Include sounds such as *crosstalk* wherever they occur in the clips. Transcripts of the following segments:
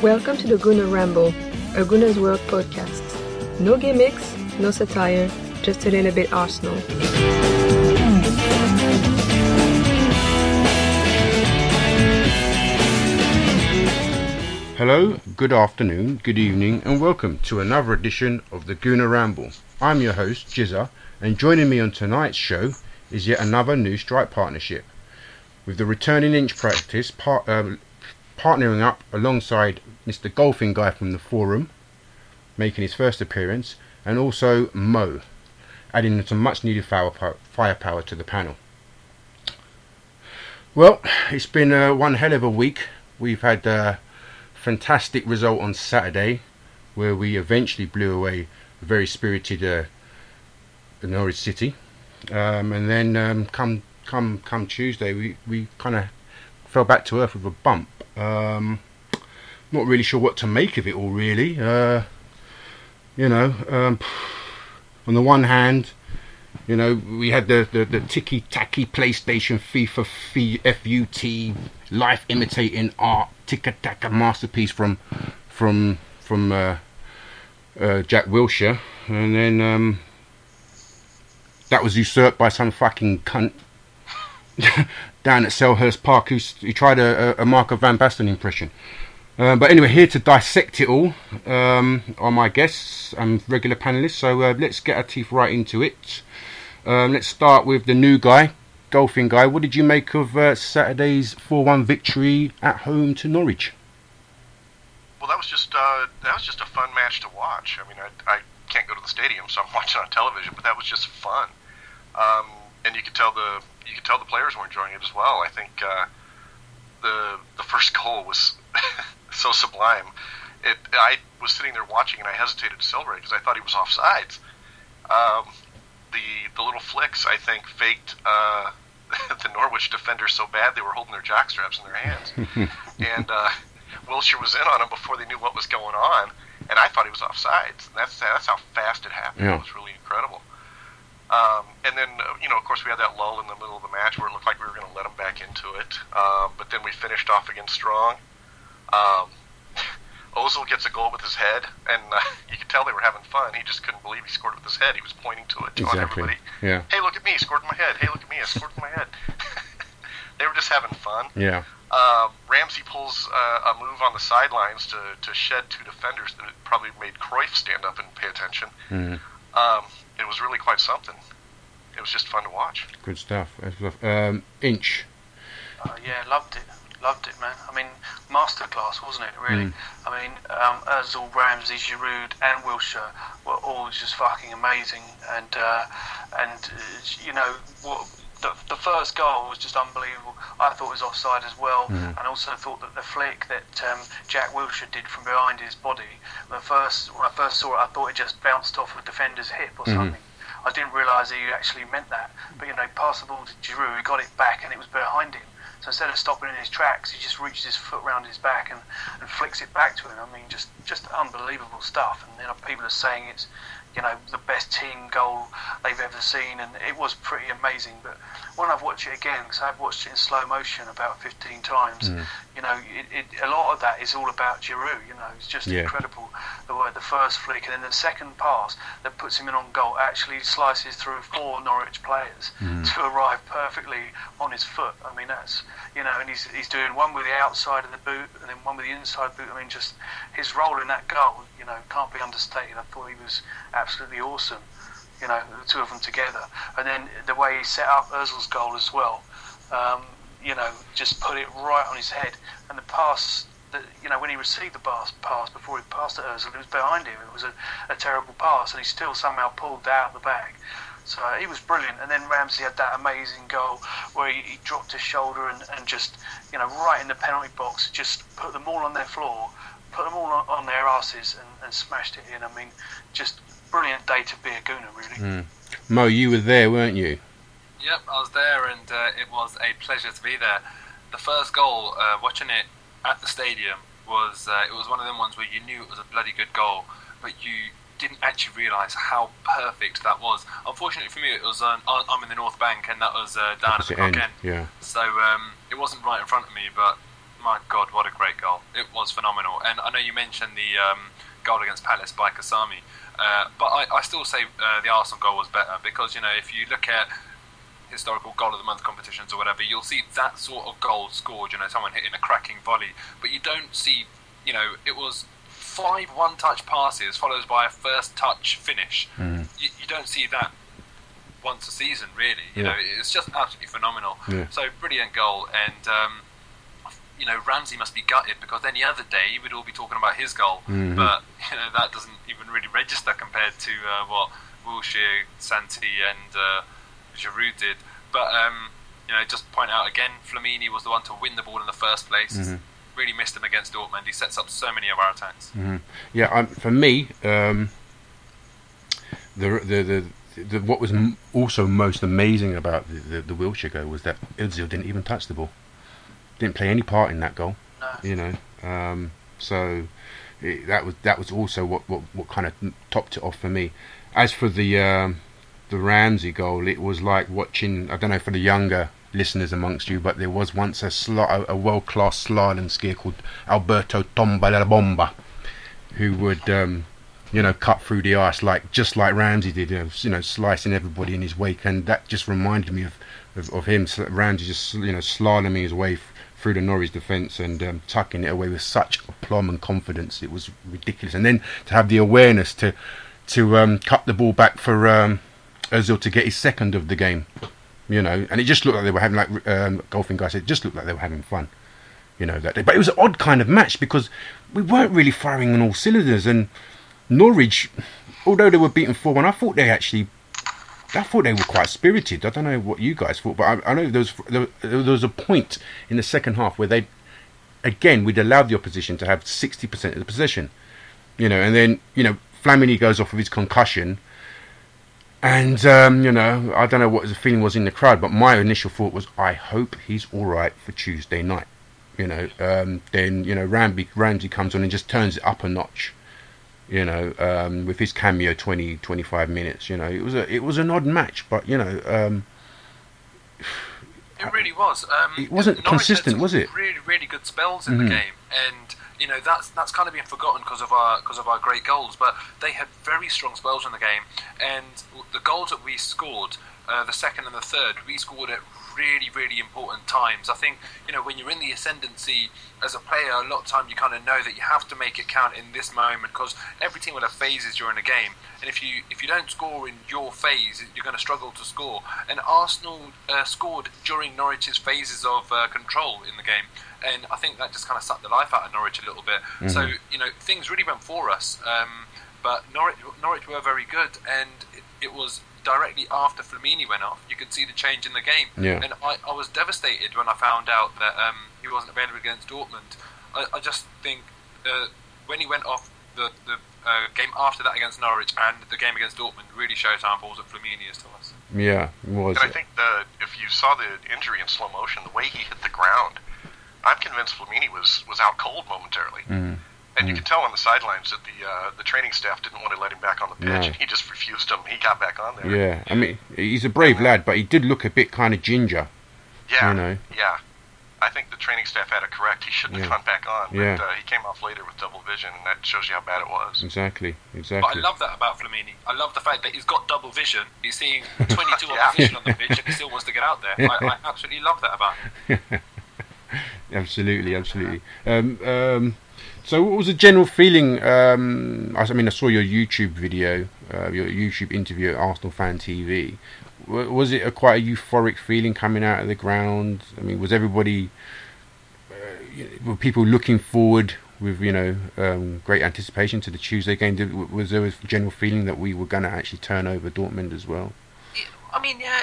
Welcome to the Gooner Ramble, a Gooner's World podcast. No gimmicks, no satire, just a little bit Arsenal. Hello, good afternoon, good evening, and welcome to another edition of the Gooner Ramble. I'm your host, Jizza, and joining me on tonight's show is yet another new strike partnership. With the returning inch practice par- uh, partnering up alongside Mr. Golfing Guy from the forum, making his first appearance, and also Mo, adding some much needed firepower, firepower to the panel. Well, it's been uh, one hell of a week. We've had a fantastic result on Saturday, where we eventually blew away a very spirited uh, Norwich City, um, and then um, come come come Tuesday, we we kind of fell back to earth with a bump. Um, not really sure what to make of it all, really. Uh, you know, um, on the one hand, you know, we had the, the, the ticky tacky PlayStation FIFA FUT life imitating art ticka taka masterpiece from from from uh, uh, Jack Wilshere, and then um, that was usurped by some fucking cunt *laughs* down at Selhurst Park who, who tried a, a Marco van Basten impression. Uh, but anyway, here to dissect it all um, are my guests and regular panelists. So uh, let's get our teeth right into it. Um, let's start with the new guy, golfing guy. What did you make of uh, Saturday's 4-1 victory at home to Norwich? Well, that was just uh, that was just a fun match to watch. I mean, I, I can't go to the stadium, so I'm *laughs* watching on television, but that was just fun. Um, and you could tell the you could tell the players were enjoying it as well. I think uh, the the first goal was *laughs* so sublime. It I was sitting there watching and I hesitated to celebrate because I thought he was offsides. Um, the the little flicks I think faked uh, *laughs* the Norwich defenders so bad they were holding their jockstraps in their hands, *laughs* and uh, Wilshere was in on him before they knew what was going on, and I thought he was offsides. That's that's how fast it happened. Yeah. It was really incredible. Um, and then, uh, you know, of course, we had that lull in the middle of the match where it looked like we were going to let them back into it. Um, but then we finished off against strong. Um, *laughs* Ozil gets a goal with his head, and uh, *laughs* you could tell they were having fun. He just couldn't believe he scored with his head. He was pointing to it, telling Exactly. everybody, Yeah. "Hey, look at me! I scored with my head. Hey, look at me! I scored with my head." *laughs* they were just having fun. Yeah. Um, Ramsey pulls uh, a move on the sidelines to, to shed two defenders that probably made Cruyff stand up and pay attention. Mhm. Um, it was really quite something. It was just fun to watch. Good stuff. Um, Inch. Uh, yeah, loved it. Loved it, man. I mean, masterclass, wasn't it? Really. I mean, um, Özil, Ramsey, Giroud, and Wilshere were all just fucking amazing. And uh, and uh, you know what? The, the first goal was just unbelievable. I thought it was offside as well, and also thought that the flick that um, Jack Wilshere did from behind his body, when first when I first saw it, I thought it just bounced off a defender's hip or something. I didn't realise he actually meant that. But you know, pass the ball to Giroud, he got it back, and it was behind him. So instead of stopping in his tracks, he just reaches his foot round his back and, and flicks it back to him. I mean, just just unbelievable stuff. And you know, people are saying it's you know the best team goal they've ever seen, and it was pretty amazing. But when I've watched it again, because I've watched it in slow motion about 15 times, mm. you know, it, it, a lot of that is all about Giroud. You know, it's just Yeah. incredible the way the first flick and then the second pass that puts him in on goal actually slices through four Norwich players mm. *laughs* to arrive perfectly on his foot. I mean, that's you know, and he's he's doing one with the outside of the boot and then one with the inside boot. I mean, just his role in that goal, you know, can't be understated. I thought he was absolutely awesome. You know, the two of them together, and then the way he set up Özil's goal as well. Um, you know, just put it right on his head, and the pass. That, you know, when he received the pass, pass before he passed it Özil, it was behind him. It was a, a terrible pass, and he still somehow pulled out the bag. So he was brilliant. And then Ramsey had that amazing goal where he, he dropped his shoulder and, and just, you know, right in the penalty box, just put them all on their floor, put them all on, on their asses and, and smashed it in. I mean, just brilliant day to be a Gooner, really. Mo, you were there, weren't you? Yep, I was there, and uh, it was a pleasure to be there. The first goal, uh, watching it at the stadium, was uh, it was one of them ones where you knew it was a bloody good goal, but you didn't actually realise how perfect that was. Unfortunately for me, it was um, I- I'm in the North Bank, and that was uh, down at the Opposite end, end. yeah. So um, it wasn't right in front of me, but my God, what a great goal! It was phenomenal. And I know you mentioned the um, goal against Palace by Kasami, uh, but I, I still say uh, the Arsenal goal was better because you know if you look at historical goal of the month competitions or whatever, you'll see that sort of goal scored. You know, someone hitting a cracking volley, but you don't see. You know, it was five one-touch passes followed by a first touch finish. Mm. You, you don't see that once a season, really. You Yeah. know, it's just absolutely phenomenal. Yeah. So brilliant goal, and um, you know Ramsey must be gutted because any other day we'd all be talking about his goal, Mhm. but you know that doesn't even really register compared to uh, what Wilshere, Santi, and uh, Giroud did. But um, you know, just point out again, Flamini was the one to win the ball in the first place. Mhm. Really missed him against Dortmund. He sets up so many of our attacks. Mhm. Yeah, um, for me, um, the, the the the what was m- also most amazing about the, the, the Wilshere goal was that Özil didn't even touch the ball, didn't play any part in that goal. No. You know, um, so it, that was that was also what, what, what kind of topped it off for me. As for the um, the Ramsey goal, it was like watching. I don't know for the younger listeners amongst you, but there was once a sla- a, world class slalom skier called Alberto Tomba la Bomba, who would um, you know cut through the ice like just like Ramsey did, you know, slicing everybody in his wake, and that just reminded me of of, of him. Ramsey just you know slaloming his way through the Norwich defence and um, tucking it away with such aplomb and confidence. It was ridiculous, and then to have the awareness to to um, cut the ball back for um, Özil to get his second of the game. You know, and it just looked like they were having like um, golfing guys. It just looked like they were having fun. You know that day, but it was an odd kind of match because we weren't really firing on all cylinders. And Norwich, although they were beaten four one, I thought they actually, I thought they were quite spirited. I don't know what you guys thought, but I, I know there was there, there was a point in the second half where they, again, we'd allowed the opposition to have sixty percent of the possession. You know, and then you know Flamini goes off with his concussion. And um, you know, I don't know what the feeling was in the crowd, but my initial thought was, I hope he's all right for Tuesday night. You know, um, then you know Ramsey comes on and just turns it up a notch. You know, um, with his cameo 20, 25 minutes. You know, it was a it was an odd match, but you know, um, It really was. Um, It wasn't Norwich consistent, was it? Really, really good spells in Mhm. the game, and you know that's that's kind of been forgotten because of our because of our great goals. But they had very strong spells in the game, and the goals that we scored, uh, the second and the third, we scored at really, really important times. I think you know when you're in the ascendancy as a player, a lot of time you kind of know that you have to make it count in this moment because every team will have phases during a game, and if you if you don't score in your phase, you're going to struggle to score. And Arsenal uh, scored during Norwich's phases of uh, control in the game, and I think that just kind of sucked the life out of Norwich a little bit. So you know things really went for us, um, but Norwich Norwich were very good, and it, it was directly after Flamini went off, you could see the change in the game. Yeah. And I, I was devastated when I found out that um, he wasn't available against Dortmund. I, I just think uh, when he went off, the, the uh, game after that against Norwich and the game against Dortmund really shows how important Flamini is to us. yeah, it was. And I think that if you saw the injury in slow motion, the way he hit the ground, I'm convinced Flamini was was out cold momentarily. Mhm. And you Mm. can tell on the sidelines that the uh, the training staff didn't want to let him back on the pitch, No. and he just refused him. He got back on there. Yeah, I mean, he's a brave lad, but he did look a bit kind of ginger. yeah, You know. yeah. I think the training staff had it correct. He shouldn't Yeah. have gone back on, but Yeah. uh, he came off later with double vision, and that shows you how bad it was. Exactly, exactly. But I love that about Flamini. I love the fact that he's got double vision. He's seeing *laughs* 22 Yeah. opposition on the pitch and he still wants to get out there. I, I *laughs* absolutely love that about him. *laughs* absolutely, absolutely. Um, um, so, what was the general feeling? Um, I mean, I saw your YouTube video, uh, your YouTube interview at Arsenal Fan TV. Was it a quite a euphoric feeling coming out of the ground? I mean, was everybody, uh, were people looking forward with you know um, great anticipation to the Tuesday game? Did, was there a general feeling that we were going to actually turn over Dortmund as well? I mean, yeah.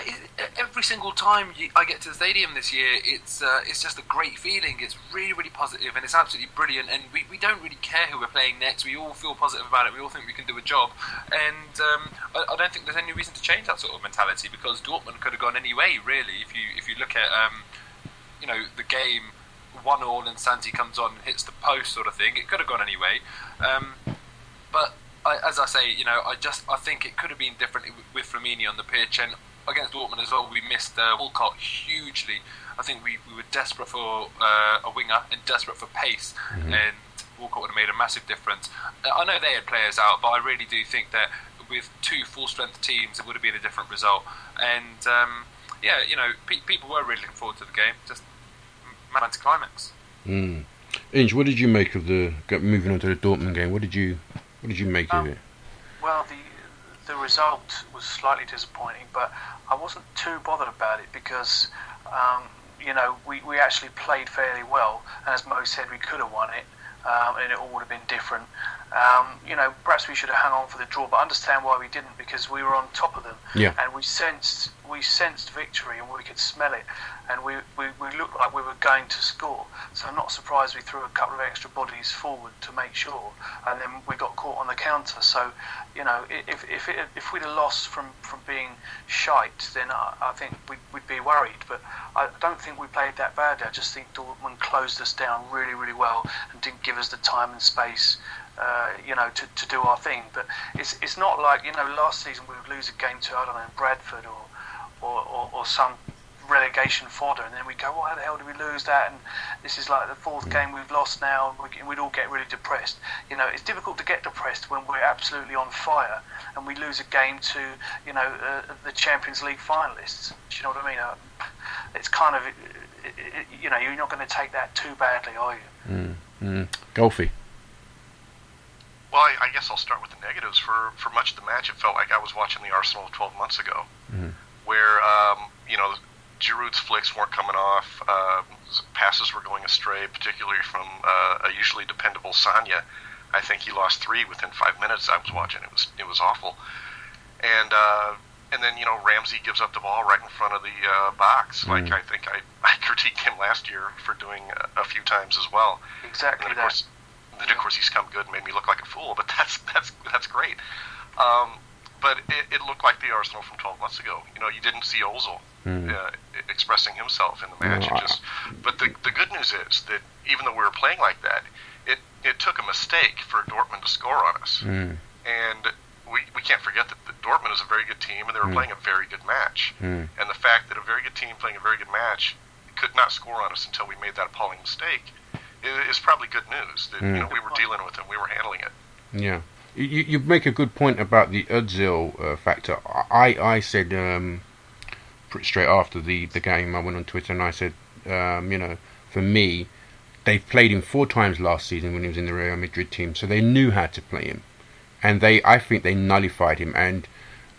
Every single time I get to the stadium this year, it's uh, it's just a great feeling. It's really, really positive, and it's absolutely brilliant. And we, we don't really care who we're playing next. We all feel positive about it. We all think we can do a job, and um, I, I don't think there's any reason to change that sort of mentality because Dortmund could have gone any way, really. If you if you look at um, you know the game one all and Santi comes on and hits the post sort of thing, it could have gone any way. Um, but I, as I say, you know, I just I think it could have been different with Flamini on the pitch, and against Dortmund as well, we missed uh, Walcott hugely. I think we, we were desperate for uh, a winger and desperate for pace, mm-hmm. and Walcott would have made a massive difference. Uh, I know they had players out, but I really do think that with two full strength teams, it would have been a different result. And um, yeah, you know, pe- people were really looking forward to the game. Just anticlimax. Mm. Inge, what did you make of the moving on to the Dortmund game? What did you what did you make um, of it? Well, the the result was slightly disappointing, but I wasn't too bothered about it because um, you know we, we actually played fairly well, and as Mo said, we could have won it, um, and it all would have been different. Um, you know, perhaps we should have hung on for the draw, but understand why we didn't because we were on top of them, yeah. and we sensed we sensed victory and we could smell it, and we, we, we looked like we were going to score. So I'm not surprised we threw a couple of extra bodies forward to make sure, and then we got caught on the counter. So, you know, if if it, if we'd have lost from, from being shite, then I, I think we'd, we'd be worried. But I don't think we played that badly. I just think Dortmund closed us down really really well and didn't give us the time and space uh, you know, to, to do our thing. But it's it's not like you know last season we would lose a game to I don't know Bradford or or, or, or some relegation fodder, and then we go, why the hell did we lose that? And this is like the fourth game we've lost now, and we'd all get really depressed. You know, it's difficult to get depressed when we're absolutely on fire and we lose a game to, you know, uh, the Champions League finalists. Do you know what I mean? Uh, it's kind of, you know, you're not going to take that too badly, are you? Mm, mm. Golfy. Well, I, I, guess I'll start with the negatives. For for much of the match, it felt like I was watching the Arsenal of 12 months ago, mm-hmm. Where um, you know Giroud's flicks weren't coming off, uh, passes were going astray, particularly from uh, a usually dependable Sagna. I think he lost three within five minutes. I was watching; it was it was awful, and uh, and then you know Ramsey gives up the ball right in front of the uh, box, mm-hmm. like I think I, I *laughs* critiqued him last year for doing a, a few times as well. Exactly and of course, then of course he's come good and made me look like a fool, but *laughs* that's that's that's great. Um, but it, it, looked like the Arsenal from 12 months ago. You know, you didn't see Ozil mm. uh, expressing himself in the match. No, just, but the the good news is that even though we were playing like that, it it took a mistake for Dortmund to score on us, mm. and we, we can't forget that the Dortmund is a very good team, and they were mm. playing a very good match. Mm. And the fact that a very good team playing a very good match could not score on us until we made that appalling mistake is probably good news. That mm. you know we were dealing with it, we were handling it. Yeah, you, you make a good point about the Özil uh, factor. I I said um, straight after the the game, I went on Twitter and I said, um, you know, for me, they've played him four times last season when he was in the Real Madrid team, so they knew how to play him, and they I think they nullified him, and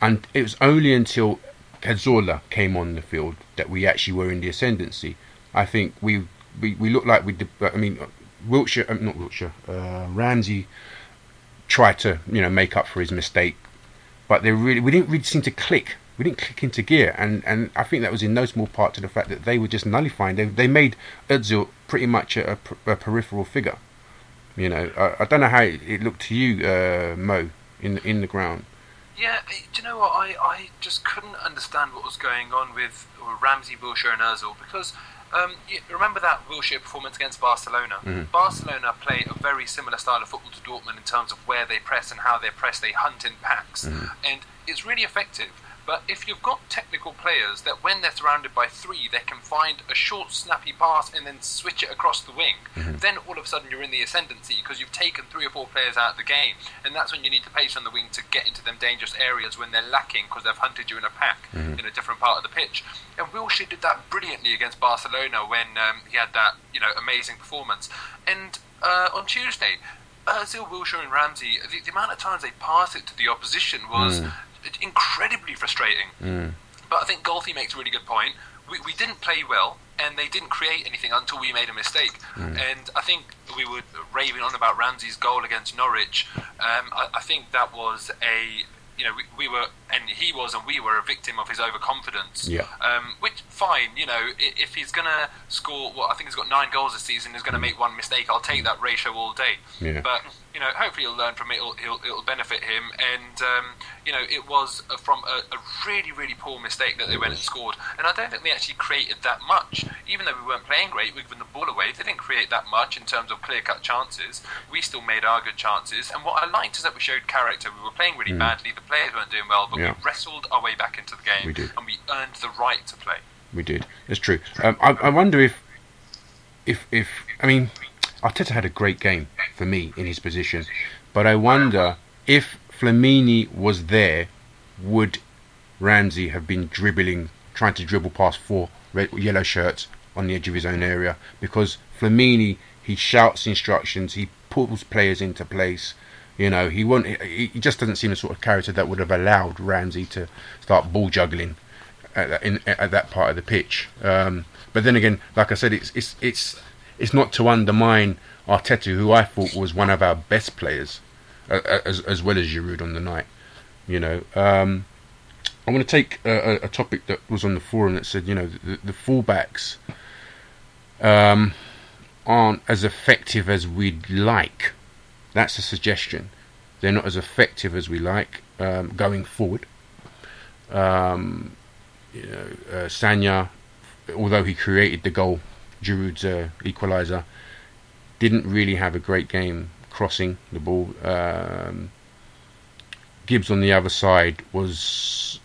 and it was only until Cazorla came on the field that we actually were in the ascendancy. I think we we, we look like we. I mean, Wilshere, uh, not Wiltshire uh, Ramsey tried to you know make up for his mistake, but they really we didn't really seem to click. We didn't click into gear, and, and I think that was in no small part to the fact that they were just nullifying. They they made Özil pretty much a, a, a peripheral figure. You know, I, I, don't know how it, it looked to you, uh, Mo, in in the ground. Yeah, do you know what? I, I just couldn't understand what was going on with Ramsey, Wilshere, and Özil because um, remember that Wilshere performance against Barcelona? Mm-hmm. Barcelona play a very similar style of football to Dortmund in terms of where they press and how they press. They hunt in packs, mm-hmm. and it's really effective. But if you've got technical players that when they're surrounded by three, they can find a short, snappy pass and then switch it across the wing, mm-hmm. then all of a sudden you're in the ascendancy because you've taken three or four players out of the game. And that's when you need the pace on the wing to get into them dangerous areas when they're lacking because they've hunted you in a pack mm-hmm. in a different part of the pitch. And Wilshere did that brilliantly against Barcelona when um, he had that you know amazing performance. And uh, on Tuesday, Özil, Wilshere, and Ramsey, the, the, amount of times they passed it to the opposition was mm incredibly frustrating. Mm. But I think Golfi makes a really good point. We, we didn't play well, and they didn't create anything until we made a mistake. Mm. And I think we were raving on about Ramsey's goal against Norwich. Um, I, I, think that was a you know we, we were and he was, and we were a victim of his overconfidence. Yeah. Um, which fine, you know, i- if he's gonna score, what I think he's got nine goals this season, he's gonna make one mistake. I'll take that ratio all day. Yeah. But you know, hopefully he'll learn from it. It'll, it'll, it'll benefit him. And um, you know, it was from a, a really, really poor mistake that they went and scored. And I don't think they actually created that much, even though we weren't playing great. We given the ball away. They didn't create that much in terms of clear-cut chances. We still made our good chances. And what I liked is that we showed character. We were playing really badly. The players weren't doing well, but Mm. Yeah. we wrestled our way back into the game, We did. and we earned the right to play. We did. It's true. Um, I, I wonder if, if, if I mean, Arteta had a great game for me in his position, but I wonder if Flamini was there, would Ramsey have been dribbling, trying to dribble past four red, yellow shirts on the edge of his own area? Because Flamini, he shouts instructions, he pulls players into place. You know, he won't. He, just doesn't seem the sort of character that would have allowed Ramsey to start ball juggling at that, in, at that part of the pitch. Um, but then again, like I said, it's it's it's it's not to undermine Arteta, who I thought was one of our best players, uh, as as well as Giroud on the night. You know, um, I want to take a, a, a topic that was on the forum that said, you know, the, the fullbacks um, aren't as effective as we'd like. That's a suggestion. They're not as effective as we like um, going forward. Um, you know, uh, Sagna, although he created the goal, Giroud's uh, equaliser, didn't really have a great game crossing the ball. Um, Gibbs on the other side was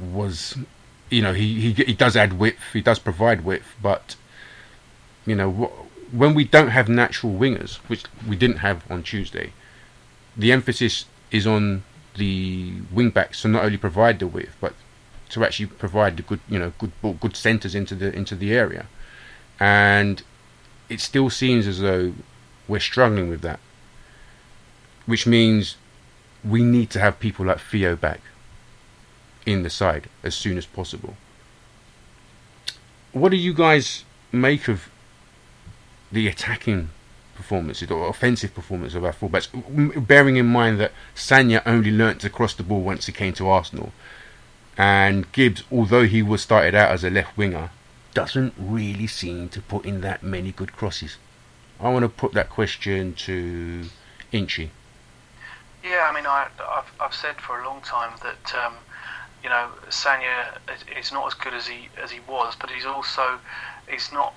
was you know he, he he does add width, he does provide width, but you know wh- when we don't have natural wingers, which we didn't have on Tuesday, the emphasis is on the wing backs to not only provide the width, but to actually provide the good, you know, good good centres into the into the area, and it still seems as though we're struggling with that, which means we need to have people like Theo back in the side as soon as possible. What do you guys make of the attacking performances or offensive performance of our fullbacks, bearing in mind that Sagna only learnt to cross the ball once he came to Arsenal, and Gibbs, although he was started out as a left winger, doesn't really seem to put in that many good crosses. I want to put that question to Inchy. Yeah, I mean, I, I've, I've said for a long time that um, you know Sagna is not as good as he as he was, but he's also he's not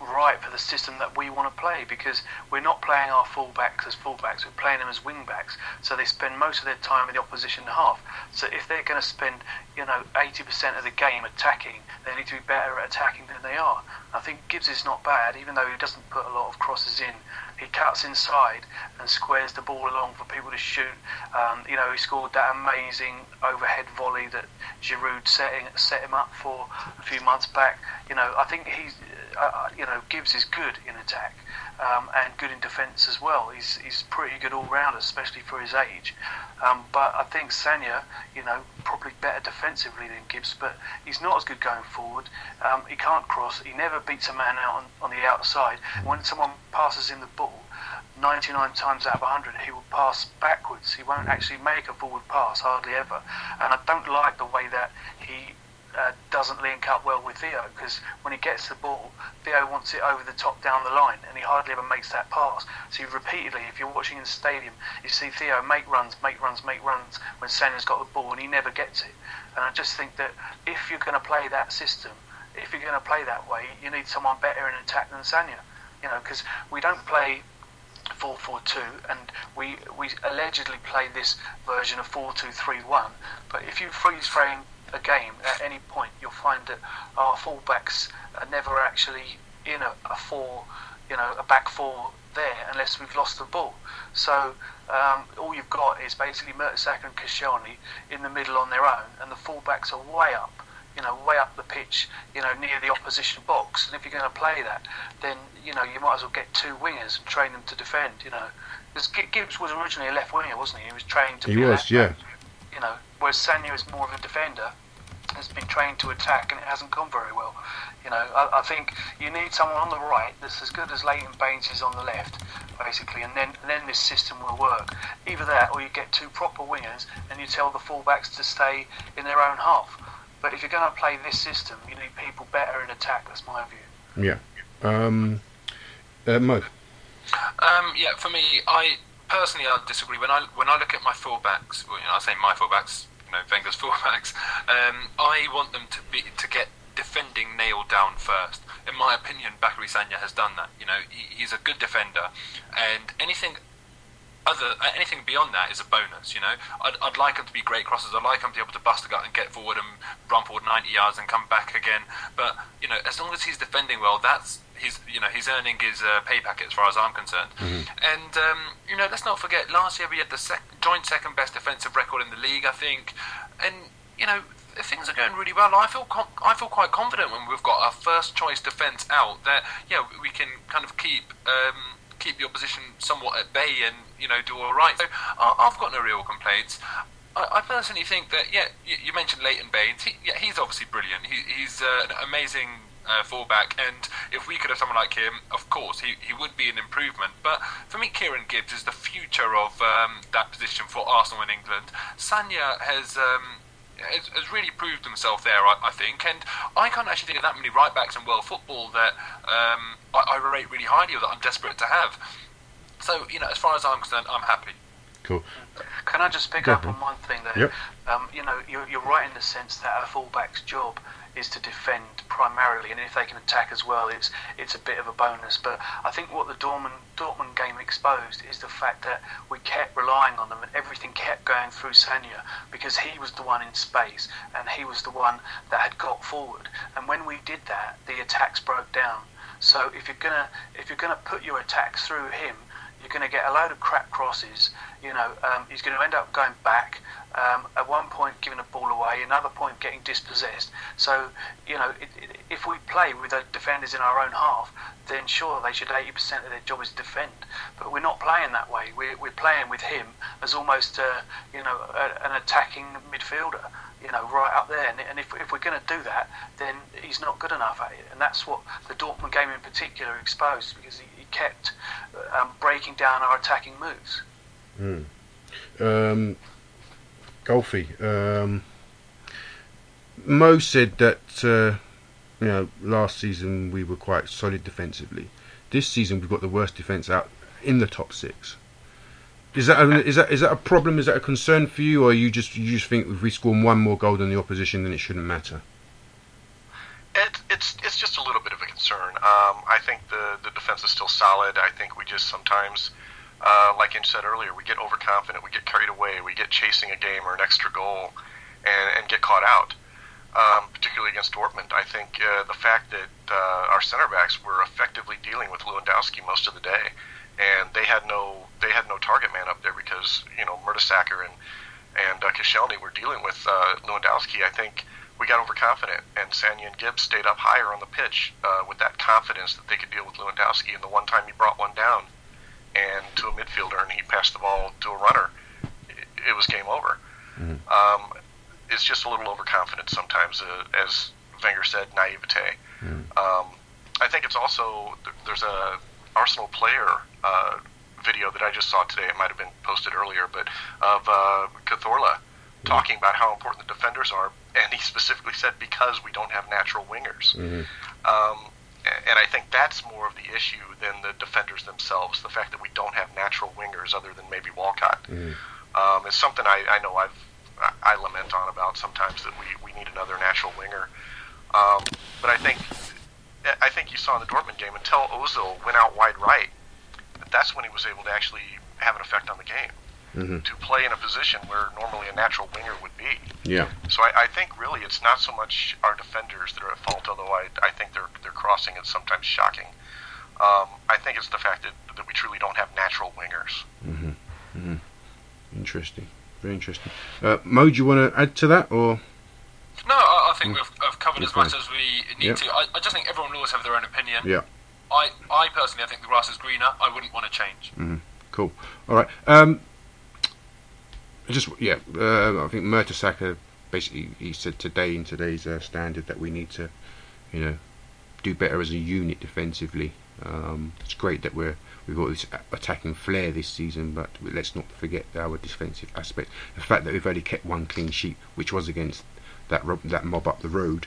right for the system that we want to play because we're not playing our fullbacks as fullbacks, we're playing them as wingbacks. So they spend most of their time in the opposition half. So if they're going to spend, you know, 80% of the game attacking, they need to be better at attacking than they are. I think Gibbs is not bad, even though he doesn't put a lot of crosses in. He cuts inside and squares the ball along for people to shoot. Um, you know, he scored that amazing overhead volley that Giroud setting, set him up for a few months back. You know, I think he's, uh, you know, Gibbs is good in attack um, and good in defence as well. He's he's pretty good all round, especially for his age. Um, but I think Sagna, you know, probably better defensively than Gibbs, but he's not as good going forward. Um, he can't cross. He never beats a man out on, on the outside. When someone passes him the ball, 99 times out of 100 he will pass backwards. He won't actually make a forward pass, hardly ever. And I don't like the way that he uh, doesn't link up well with Theo because when he gets the ball, Theo wants it over the top down the line and he hardly ever makes that pass. So repeatedly, if you're watching in the stadium, you see Theo make runs, make runs, make runs when Sagna's got the ball and he never gets it. And I just think that if you're going to play that system, if you're going to play that way, you need someone better in attack than Sagna. You know, because we don't play 4-4-2 and we we allegedly play this version of 4-2-3-1 but if you freeze frame a game at any point you'll find that our fullbacks are never actually in a, a four you know a back four there unless we've lost the ball so um, all you've got is basically Mertesacker and Koscielny in the middle on their own and the fullbacks are way up you know, way up the pitch, you know, near the opposition box. And if you're going to play that, then you know you might as well get two wingers and train them to defend. You know, because Gibbs was originally a left winger, wasn't he? He was trained to He be was, left yeah. You know, whereas Sagna is more of a defender, has been trained to attack, and it hasn't gone very well. You know, I, I think you need someone on the right that's as good as Leighton Baines is on the left. basically, and then then this system will work. Either that, or you get two proper wingers, and you tell the fullbacks to stay in their own half. But if you're going to play this system, you need people better in attack. That's my view. Yeah. Um, uh, Mo. Um, yeah, for me, I personally I disagree. When I when I look at my fullbacks, well, you know, I say my fullbacks, you know, Wenger's *laughs* fullbacks. Um, I want them to be to get defending nailed down first. In my opinion, Bakary Sagna has done that. You know, he, he's a good defender, and anything other uh, anything beyond that is a bonus. You know, I'd, I'd like him to be great crosses. I'd like him to be able to bust a gut and get forward and run forward 90 yards and come back again. But you know, as long as he's defending well, that's he's you know he's earning his uh, pay packet as far as I'm concerned. And um, you know, let's not forget last year we had the sec- joint second best defensive record in the league, I think. And you know, things are going really well. I feel com- I feel quite confident when we've got our first choice defence out that yeah we can kind of keep. Um, keep the opposition somewhat at bay and you know do all right. So I've got no real complaints. I, personally think that yeah, you, you mentioned Leighton Baines. He, yeah, he's obviously brilliant. He, he's uh, an amazing uh, fullback, and if we could have someone like him, of course he, he would be an improvement. But for me, Kieran Gibbs is the future of um, that position for Arsenal in England. Sagna has. Um, has, has really proved himself there, I, I think, and I can't actually think of that many right backs in world football that um, I, I rate really highly or that I'm desperate to have. So, you know, as far as I'm concerned, I'm happy. Cool. Can I just pick Go up on. on one thing there? Yep. Um, you know, you're, you're right in the sense that a fullback's job is to defend primarily, and if they can attack as well, it's it's a bit of a bonus. But I think what the Dortmund Dortmund game exposed is the fact that we kept relying on them, and everything kept going through Sagna because he was the one in space, and he was the one that had got forward. And when we did that, the attacks broke down. So if you're gonna if you're gonna put your attacks through him, you're going to get a load of crap crosses. You know, um, he's going to end up going back. Um, at one point, giving a ball away. Another point, getting dispossessed. So, you know, it, it, if we play with the defenders in our own half, then sure, they should 80% of their job is defend. But we're not playing that way. We're, we're playing with him as almost, uh, you know, a, an attacking midfielder. You know, right up there. And, if, if we're going to do that, then he's not good enough at it. And that's what the Dortmund game in particular exposed because he kept um, breaking down our attacking moves. Um, Golfy. Um, Mo said that uh, you know last season we were quite solid defensively. This season we've got the worst defence out in the top six. Is that a, is that is that a problem? Is that a concern for you, or you just you just think if we score one more goal than the opposition, then it shouldn't matter? It, it's it's just a little bit of a concern. Um, I think the the defense is still solid. I think we just sometimes, uh, like Inch said earlier, we get overconfident, we get carried away, we get chasing a game or an extra goal, and, and get caught out. Um, particularly against Dortmund, I think uh, the fact that uh, our center backs were effectively dealing with Lewandowski most of the day, and they had no they had no target man up there because you know Mertesacker and and uh, were dealing with uh, Lewandowski. I think we got overconfident, and Sagna and Gibbs stayed up higher on the pitch uh, with that confidence that they could deal with Lewandowski. And the one time he brought one down and to a midfielder, and he passed the ball to a runner, it, it was game over. Um, it's just a little overconfident sometimes, uh, as Wenger said, naivete. Um, I think it's also there's a Arsenal player uh, video that I just saw today. It might have been posted earlier, but of uh, Cazorla talking about how important the defenders are, and he specifically said because we don't have natural wingers. Um, and I think that's more of the issue than the defenders themselves. The fact that we don't have natural wingers other than maybe Walcott um, is something I, I know I've I I lament on about sometimes that we, we need another natural winger. Um, but I think I think you saw in the Dortmund game until Ozil went out wide right, that's when he was able to actually have an effect on the game. To play in a position where normally a natural winger would be. Yeah. So I, I think really it's not so much our defenders that are at fault, although I, I think their their crossing is sometimes shocking. Um, I think it's the fact that, that we truly don't have natural wingers. Interesting. Very interesting. Uh, Mo, do you want to add to that, or No, I, I think we've, we've covered as You're much fine. as we need Yeah. to. I, I just think everyone will always have their own opinion. yeah? I, I personally, I think the grass is greener. I wouldn't want to change. Cool. All right. Um, just yeah. Uh, I think Mertesacker basically he said today in today's uh, standard that we need to, you know, do better as a unit defensively. Um, it's great that we're we've got this attacking flair this season, but let's not forget our defensive aspect. The fact that we've only kept one clean sheet, which was against that that mob up the road,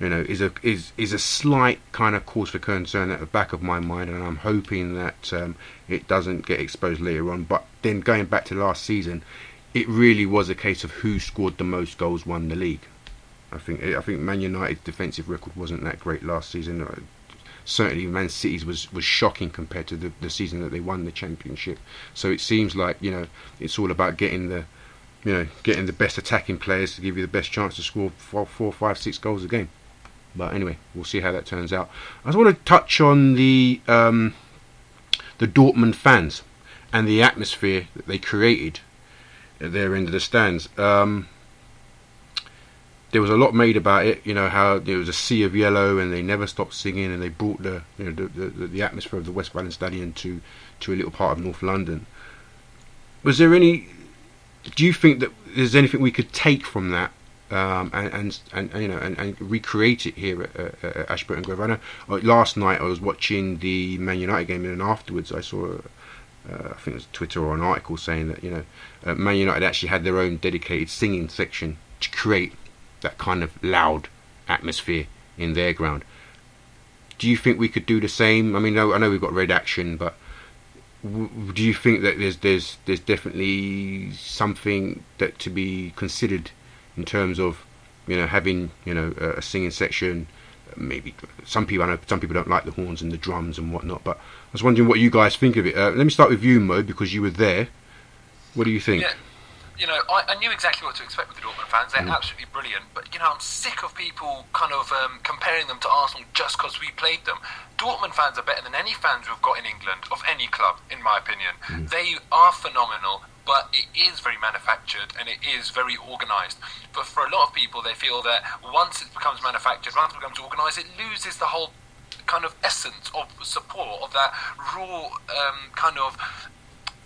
you know, is a is is a slight kind of cause for concern at the back of my mind, and I'm hoping that um, it doesn't get exposed later on. But then going back to last season, it really was a case of who scored the most goals won the league. I think I think Man United's defensive record wasn't that great last season. Uh, certainly, Man City's was, was shocking compared to the, the season that they won the championship. So it seems like you know it's all about getting the you know getting the best attacking players to give you the best chance to score four, four five, six goals a game. But anyway, we'll see how that turns out. I just want to touch on the um, the Dortmund fans and the atmosphere that they created at their end of the stands. Um, there was a lot made about it. You know how there was a sea of yellow, and they never stopped singing, and they brought the you know the, the, the atmosphere of the Westfalen Stadion to to a little part of North London. Was there any? Do you think that there's anything we could take from that um, and, and, and you know and, and, recreate it here at, at, Ashburton Grove. I know uh, last night I was watching the Man United game and afterwards I saw I think it was Twitter or an article saying that you know uh, Man United actually had their own dedicated singing section to create that kind of loud atmosphere in their ground. Do you think we could do the same? I mean, I know we've got Red Action, but do you think that there's there's there's definitely something that to be considered in terms of you know having you know a singing section? Maybe some people I know some people don't like the horns and the drums and whatnot, but I was wondering what you guys think of it. Uh, let me start with you, Mo, because you were there. What do you think? Yeah you know, I, I, knew exactly what to expect with the Dortmund fans. They're mm. absolutely brilliant. But, you know, I'm sick of people kind of um, comparing them to Arsenal just because we played them. Dortmund fans are better than any fans we've got in England, of any club, in my opinion. Mm. They are phenomenal, but it is very manufactured and it is very organised. But for a lot of people, they feel that once it becomes manufactured, once it becomes organised, it loses the whole kind of essence of support of that raw um, kind of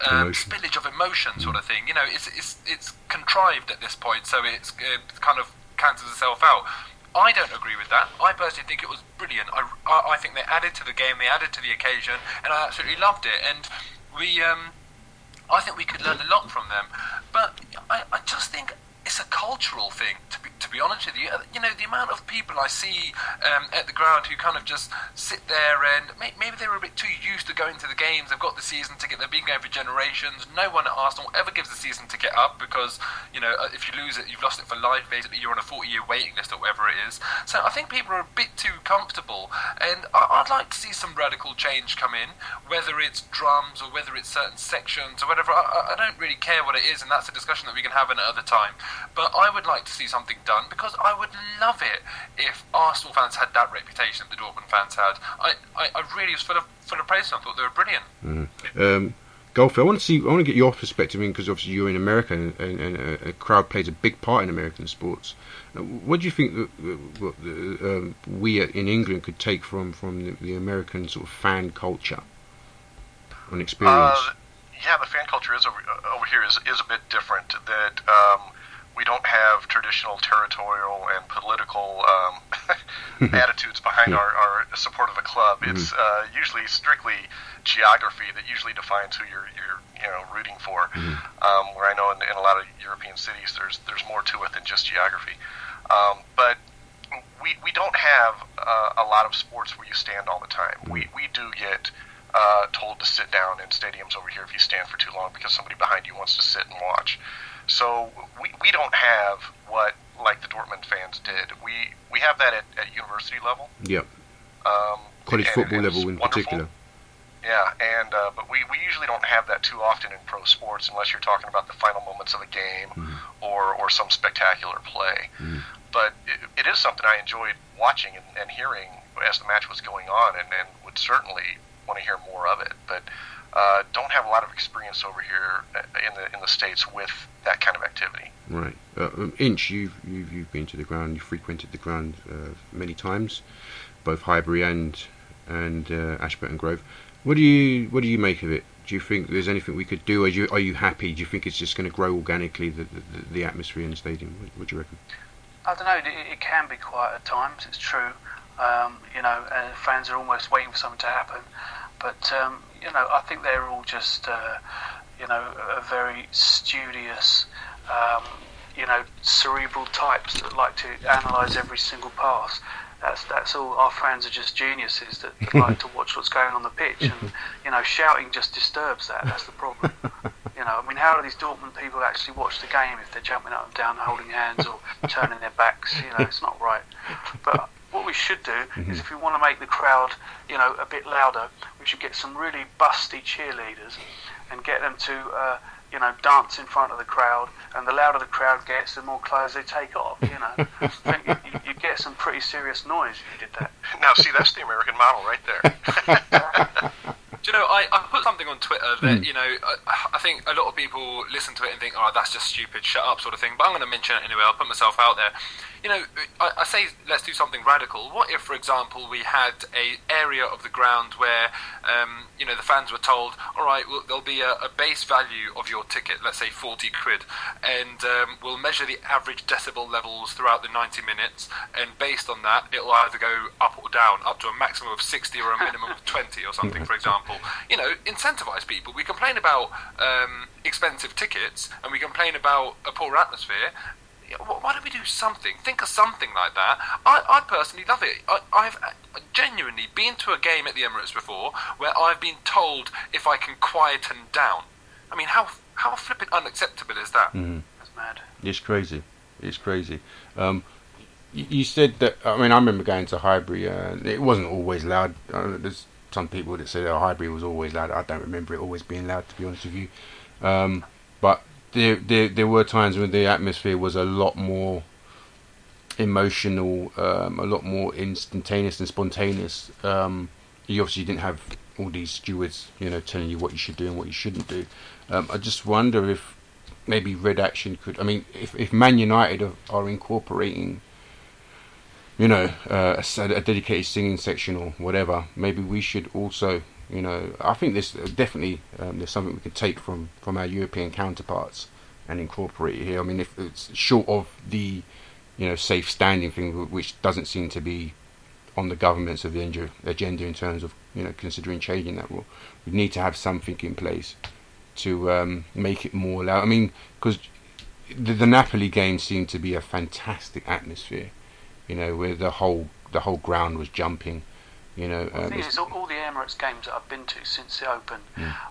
um, spillage of emotion sort of thing. You know, it's it's it's contrived at this point, so it's it kind of cancels itself out. I don't agree with that. I personally think it was brilliant. I, I, I, think they added to the game, they added to the occasion, and I absolutely loved it. And we, um, I think we could learn a lot from them. But I, I just think it's a cultural thing. To be, to be honest with you, you know the amount of people I see um, at the ground who kind of just sit there and may, maybe they're a bit too used to going to the games. They've got the season ticket. They've been going for generations. No one at Arsenal ever gives the season ticket up because you know uh, if you lose it, you've lost it for life. Basically, you're on a 40-year waiting list or whatever it is. So I think people are a bit too comfortable, and I, would like to see some radical change come in, whether it's drums or whether it's certain sections or whatever. I, I don't really care what it is, and that's a discussion that we can have another time. But I would like to see something done because I would love it if Arsenal fans had that reputation that the Dortmund fans had. I, I, I really was full of full of praise. I thought they were brilliant. Mm. Um, Golfer, I want to see. I want to get your perspective in because obviously you're in America and, and, and, a crowd plays a big part in American sports. What do you think that, that um, we in England could take from from the, the, American sort of fan culture and experience? Uh, yeah, the fan culture is over, over here is, is a bit different. That um, we don't have traditional territorial and political um, *laughs* attitudes behind our, our support of a club. Mm-hmm. It's uh, usually strictly geography that usually defines who you're, you're you know rooting for. Mm-hmm. Um, where I know in, in, a lot of European cities, there's there's more to it than just geography. Um, but we we don't have uh, a lot of sports where you stand all the time. Mm-hmm. We we do get. Uh, told to sit down in stadiums over here if you stand for too long because somebody behind you wants to sit and watch. So we, we don't have what like the Dortmund fans did. We we have that at, at university level. Yep. Um, College football level in wonderful. particular. Yeah, and uh, but we, we usually don't have that too often in pro sports unless you're talking about the final moments of a game mm. or or some spectacular play. Mm. But it, it is something I enjoyed watching and, and hearing as the match was going on, and, and would certainly want to hear more of it. But uh, don't have a lot of experience over here uh, in the in the states with that kind of activity. Right, uh, um, Inch, you've, you've you've been to the ground, you've frequented the ground uh, many times, both Highbury and and uh, Ashburton Grove. What do you what do you make of it? Do you think there's anything we could do? Are you are you happy? Do you think it's just going to grow organically the, the, the atmosphere in the stadium? What, what, do you reckon? I don't know. It, it, can be quiet at times. It's true. Um, you know, and fans are almost waiting for something to happen. But um, you know, I think they're all just uh, you know very studious. Um, you know, cerebral types that like to analyse every single pass. That's that's all. Our fans are just geniuses that, that like to watch what's going on the pitch, and you know, shouting just disturbs that. That's the problem. You know, I mean, how do these Dortmund people actually watch the game if they're jumping up and down, holding hands, or turning their backs? You know, it's not right. But what we should do Mm-hmm. is, if we want to make the crowd, you know, a bit louder, we should get some really busty cheerleaders and get them to, uh, you know, dance in front of the crowd. And the louder the crowd gets, the more clothes they take off. You know, *laughs* I think you, you, you get some pretty serious noise if you did that. Now, see, that's the American model right there. *laughs* *laughs* Do you know, I, I put something on Twitter that, you know, I, I think a lot of people listen to it and think, oh, that's just stupid, shut up, sort of thing. But I'm going to mention it anyway, I'll put myself out there. You know, I, I say let's do something radical. What if, for example, we had a area of the ground where, um, you know, the fans were told, all right, well, there'll be a, a base value of your ticket, let's say 40 quid, and um, we'll measure the average decibel levels throughout the 90 minutes, and based on that, it'll either go up or down, up to a maximum of 60 or a minimum of 20 or something, *laughs* for example. You know, incentivize people. We complain about um, expensive tickets, and we complain about a poor atmosphere. Why don't we do something? Think of something like that. I, I personally love it. I, I've uh, genuinely been to a game at the Emirates before where I've been told if I can quieten down. I mean, how how flipping unacceptable is that? That's mad. It's crazy. It's crazy. Um, you, you said that. I mean, I remember going to Highbury. Uh, it wasn't always loud. Uh, there's some people that say, "Oh, Highbury was always loud." I don't remember it always being loud, to be honest with you. Um, but there, there, there were times when the atmosphere was a lot more emotional, um, a lot more instantaneous and spontaneous. Um, you obviously didn't have all these stewards, you know, telling you what you should do and what you shouldn't do. Um, I just wonder if maybe Red Action could. I mean, if if Man United are, are incorporating, you know, uh, a, a dedicated singing section or whatever, maybe we should also. You know, I think this definitely um, there's something we could take from from our European counterparts and incorporate here. I mean, if it's short of the you know safe standing thing, which doesn't seem to be on the government's agenda, agenda in terms of you know considering changing that rule. We need to have something in place to um, make it more loud. I mean, because the, the Napoli game seemed to be a fantastic atmosphere, you know, where the whole the whole ground was jumping. You know, The um, thing is, all, all the Emirates games that I've been to since it opened,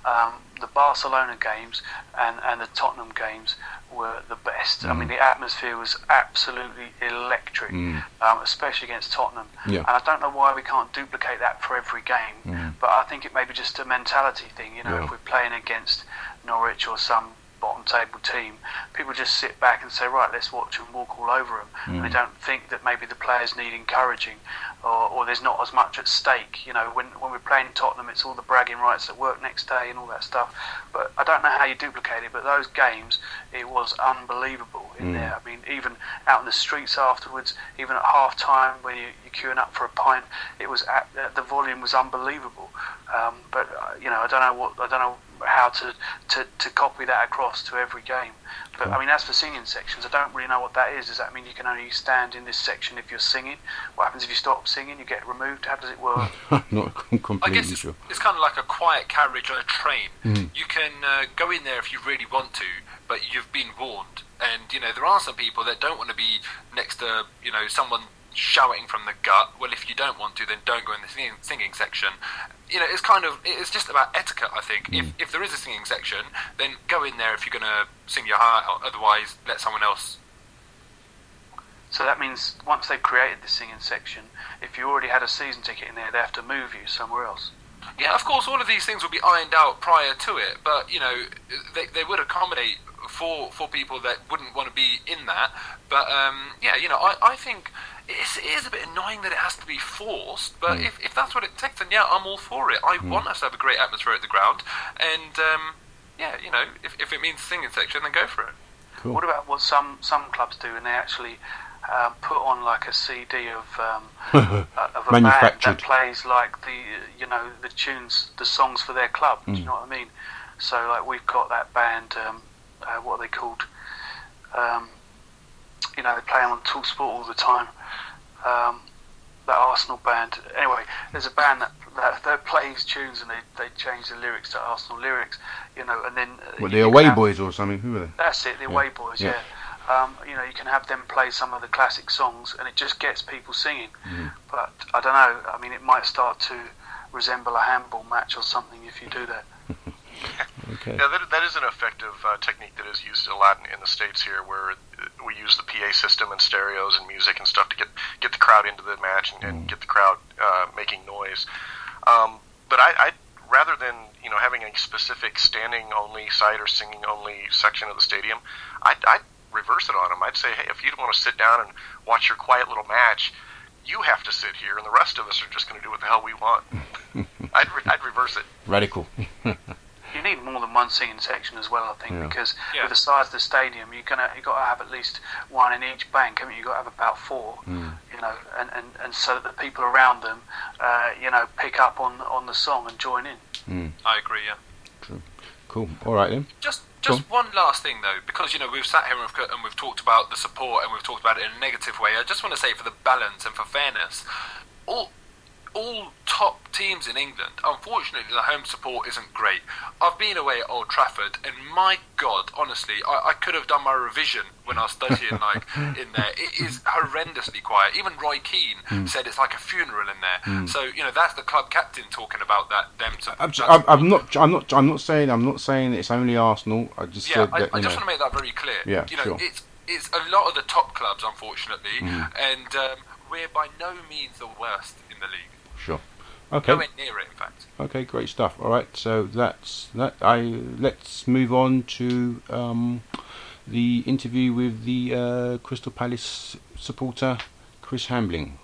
um, the Barcelona games and, and the Tottenham games were the best. I mean, the atmosphere was absolutely electric, Mm. um, especially against Tottenham. Yeah. And I don't know why we can't duplicate that for every game, but I think it may be just a mentality thing. You know, Yeah. if we're playing against Norwich or some bottom table team, people just sit back and say, right, let's watch and walk all over them. And they don't think that maybe the players need encouraging or, or there's not as much at stake. You know, when, when we're playing Tottenham, it's all the bragging rights at work next day and all that stuff. But I don't know how you duplicate it, but those games, it was unbelievable in there. I mean, even out in the streets afterwards, even at half time when you, you're queuing up for a pint, it was at, the volume was unbelievable. Um, but uh, you know, I don't know what I don't know how to, to, to copy that across to every game. But I mean, as for singing sections, I don't really know what that is. Does that mean you can only stand in this section if you're singing? What happens if you stop singing? You get removed. How does it work? *laughs* not *laughs* I completely guess it's, sure. it's kind of like a quiet carriage on a train. You can uh, go in there if you really want to, but you've been warned. And you know there are some people that don't want to be next to you know someone shouting from the gut. Well, if you don't want to, then don't go in the singing, singing section. You know, it's kind of it's just about etiquette. I think if if there is a singing section, then go in there if you're going to sing your heart out. Otherwise, let someone else. So that means once they've created the singing section, if you already had a season ticket in there, they have to move you somewhere else. Yeah, of course, all of these things will be ironed out prior to it, but you know, they, they would accommodate for for people that wouldn't want to be in that. But um, yeah, you know, I, I think it's, it is a bit annoying that it has to be forced. But if, if that's what it takes, then yeah, I'm all for it. I want us to have a great atmosphere at the ground, and um, yeah, you know, if, if it means singing section, then go for it. Cool. What about what some some clubs do, and they actually um, put on like a CD of um, *laughs* uh, of a band Manufactured. that plays like the you know the tunes, the songs for their club. Do you know what I mean? So like we've got that band. Um, uh, what are they called? Um, you know, they play on Talk Sport all the time. Um, that Arsenal band. Anyway, there's a band that that, that plays tunes and they, they change the lyrics to Arsenal lyrics, you know, and then uh, What, the Away have- Boys or something? Who are they? That's it, the Away Boys. Yeah. Yeah. Um, you know, you can have them play some of the classic songs, and it just gets people singing. Mm-hmm. But I don't know. I mean, it might start to resemble a handball match or something if you do that. *laughs* Okay. Yeah, that, that is an effective uh, technique that is used a lot in, in the states here, where we use the PA system and stereos and music and stuff to get get the crowd into the match and, and get the crowd uh, making noise. Um, but I, I rather than you know having a specific standing only side or singing only section of the stadium, I'd, I'd reverse it on them. I'd say, hey, if you want to sit down and watch your quiet little match, you have to sit here, and the rest of us are just going to do what the hell we want. *laughs* I'd, re- I'd reverse it. Radical. *laughs* You need more than one singing section as well, I think, Yeah. because Yeah. with the size of the stadium, you're gonna you got to have at least one in each bank. haven't you? You've got to have about four, Mm. you know, and, and, and so that the people around them, uh, you know, pick up on on the song and join in. I agree. Yeah. True. Cool. All right then. Just Go just one last thing though, because you know we've sat here and we've, and we've talked about the support and we've talked about it in a negative way. I just want to say for the balance and for fairness, all all top teams in England, unfortunately, the home support isn't great. I've been away at Old Trafford, and my God, honestly, I, I could have done my revision when I was studying *laughs* like in there. It is horrendously quiet. Even Roy Keane said it's like a funeral in there. So you know that's the club captain talking about that. Them to, I'm, that's- I'm, I'm not. I'm not. I'm not saying. I'm not saying it's only Arsenal. I just yeah, I, that. I you just know, want to make that very clear. Yeah, you know, sure. it's it's a lot of the top clubs, unfortunately, Mm. and um, we're by no means the worst in the league. Okay. Nowhere near it, in fact. Okay. Great stuff. All right. So that's that. I let's move on to um, the interview with the uh, Crystal Palace supporter Chris Hambling.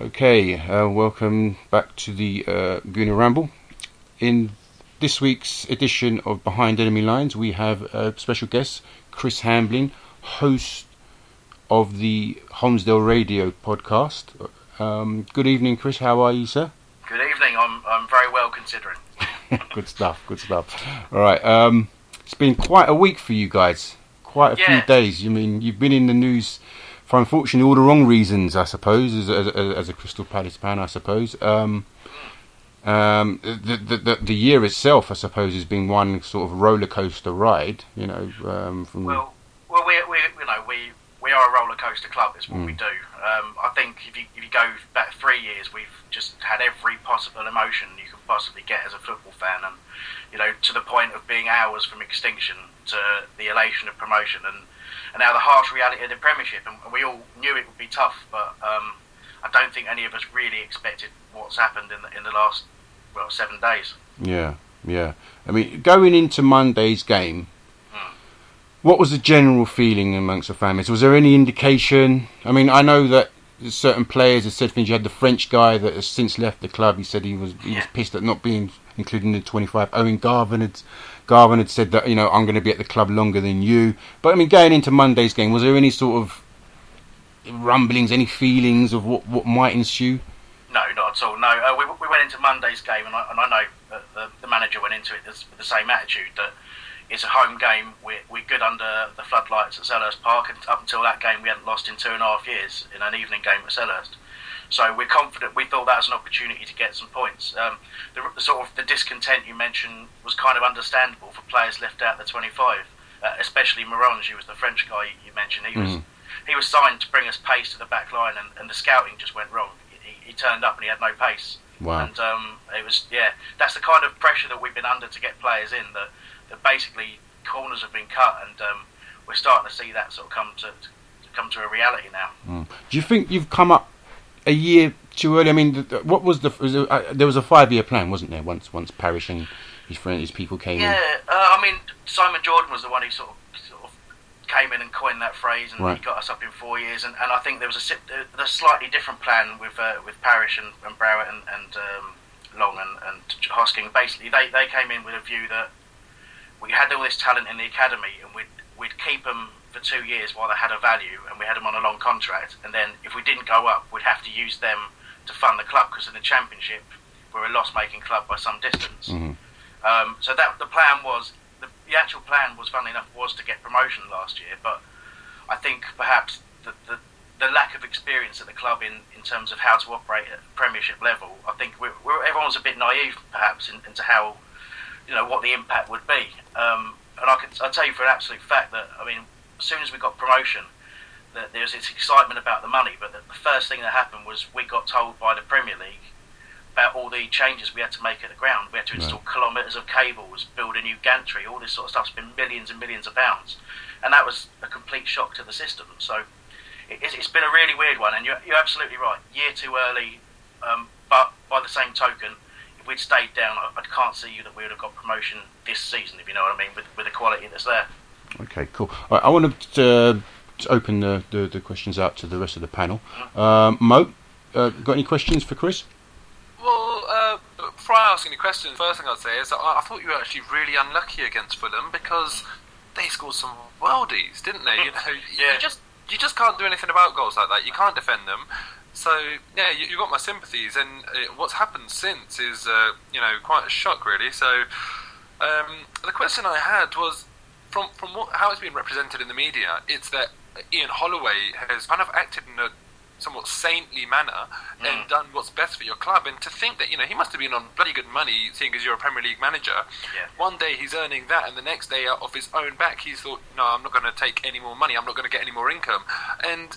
Okay, uh, welcome back to the uh, Gooner Ramble. In this week's edition of Behind Enemy Lines, we have a special guest, Chris Hambling, host of the Holmesdale Radio podcast. Um, good evening, Chris. How are you, sir? Good evening. I'm I'm very well considering. *laughs* good stuff. Good stuff. All right. Um, it's been quite a week for you guys. Quite a Yeah. few days. You mean you've been in the news for unfortunately all the wrong reasons, I suppose, as, as, as a Crystal Palace fan, I suppose. Um, um, the, the the the year itself, I suppose, has been one sort of roller coaster ride. You know, um, from Well, well, we we you know we we are a roller coaster club. It's what Mm. we do. Um, I think if you if you go back three years, we've just had every possible emotion you can possibly get as a football fan, and you know to the point of being hours from extinction to the elation of promotion, and and now the harsh reality of the Premiership. And, and we all knew it would be tough, but um, I don't think any of us really expected what's happened in the in the last well seven days. Yeah, yeah. I mean, going into Monday's game, Hmm. what was the general feeling amongst the families? Was there any indication? I mean, I know that certain players have said things. You had the French guy that has since left the club. He said he was he was pissed at not being included in the 25. Owen Garvan had Garvan had said that you know I'm going to be at the club longer than you. But I mean, going into Monday's game, was there any sort of rumblings, any feelings of what what might ensue? No, not at all. No, uh, we, we went into Monday's game, and I, and I know that the, the manager went into it with the same attitude that it's a home game. We're, we're good under the floodlights at Selhurst Park, and up until that game, we hadn't lost in two and a half years in an evening game at Selhurst. So we're confident. We thought that was an opportunity to get some points. Um, the, the sort of the discontent you mentioned was kind of understandable for players left out the 25, uh, especially Marange, who was the French guy you mentioned. He was Mhm. He was signed to bring us pace to the back line, and, and the scouting just went wrong. He, he turned up and he had no pace. Wow. And um, it was yeah, that's the kind of pressure that we've been under to get players in. That, that basically corners have been cut, and um, we're starting to see that sort of come to, to come to a reality now. Mm. Do you think you've come up a year too early? I mean, what was the? Was there, uh, there was a five-year plan, wasn't there? Once, once Parish and his friend, his people came Yeah, in. uh, I mean Simon Jordan was the one who sort of came in and coined that phrase, and Right. he got us up in four years. And, and I think there was a, a slightly different plan with uh, with Parish and, and Browett and, and um, Long and, and Hosking. Basically, they, they came in with a view that we had all this talent in the academy, and we'd we'd keep them for two years while they had a value, and we had them on a long contract. And then if we didn't go up, we'd have to use them to fund the club because in the championship we're a loss-making club by some distance. Mhm. Um, so that the plan was the, actual plan was, funnily enough, was to get promotion last year. But I think perhaps the, the the lack of experience at the club in, in terms of how to operate at Premiership level, I think we're, we're, everyone's a bit naive perhaps in, into how you know what the impact would be. Um, and I can I tell you for an absolute fact that I mean, as soon as we got promotion, that there was this excitement about the money. But the, the first thing that happened was we got told by the Premier League about all the changes we had to make at the ground. We had to install right. kilometres of cables, build a new gantry, all this sort of stuff's been millions and millions of pounds, and that was a complete shock to the system. So it, has been a really weird one, and you're, you're absolutely right. Year too early, um, but by the same token, if we'd stayed down, I, I can't see you that we would have got promotion this season, if you know what I mean, with, with the quality that's there. Okay, cool. Right, I want to, to open the, the, the, questions out to the rest of the panel. Mm-hmm. Um, Mo, uh, got any questions for Chris? Well, the questions, first thing I'd say is I, I thought you were actually really unlucky against Fulham because they scored some worldies, didn't they? You know, yeah. you just you just can't do anything about goals like that. You can't defend them. So yeah, you, you got my sympathies, and uh, what's happened since is uh, you know quite a shock, really. So um, the question I had was from from what, how it's been represented in the media. It's that Ian Holloway has kind of acted in a somewhat saintly manner mm. and done what's best for your club. And to think that you know he must have been on bloody good money, seeing as you're a Premier League manager. Yeah. One day he's earning that, and the next day, off his own back, he's thought, no, I'm not going to take any more money. I'm not going to get any more income. And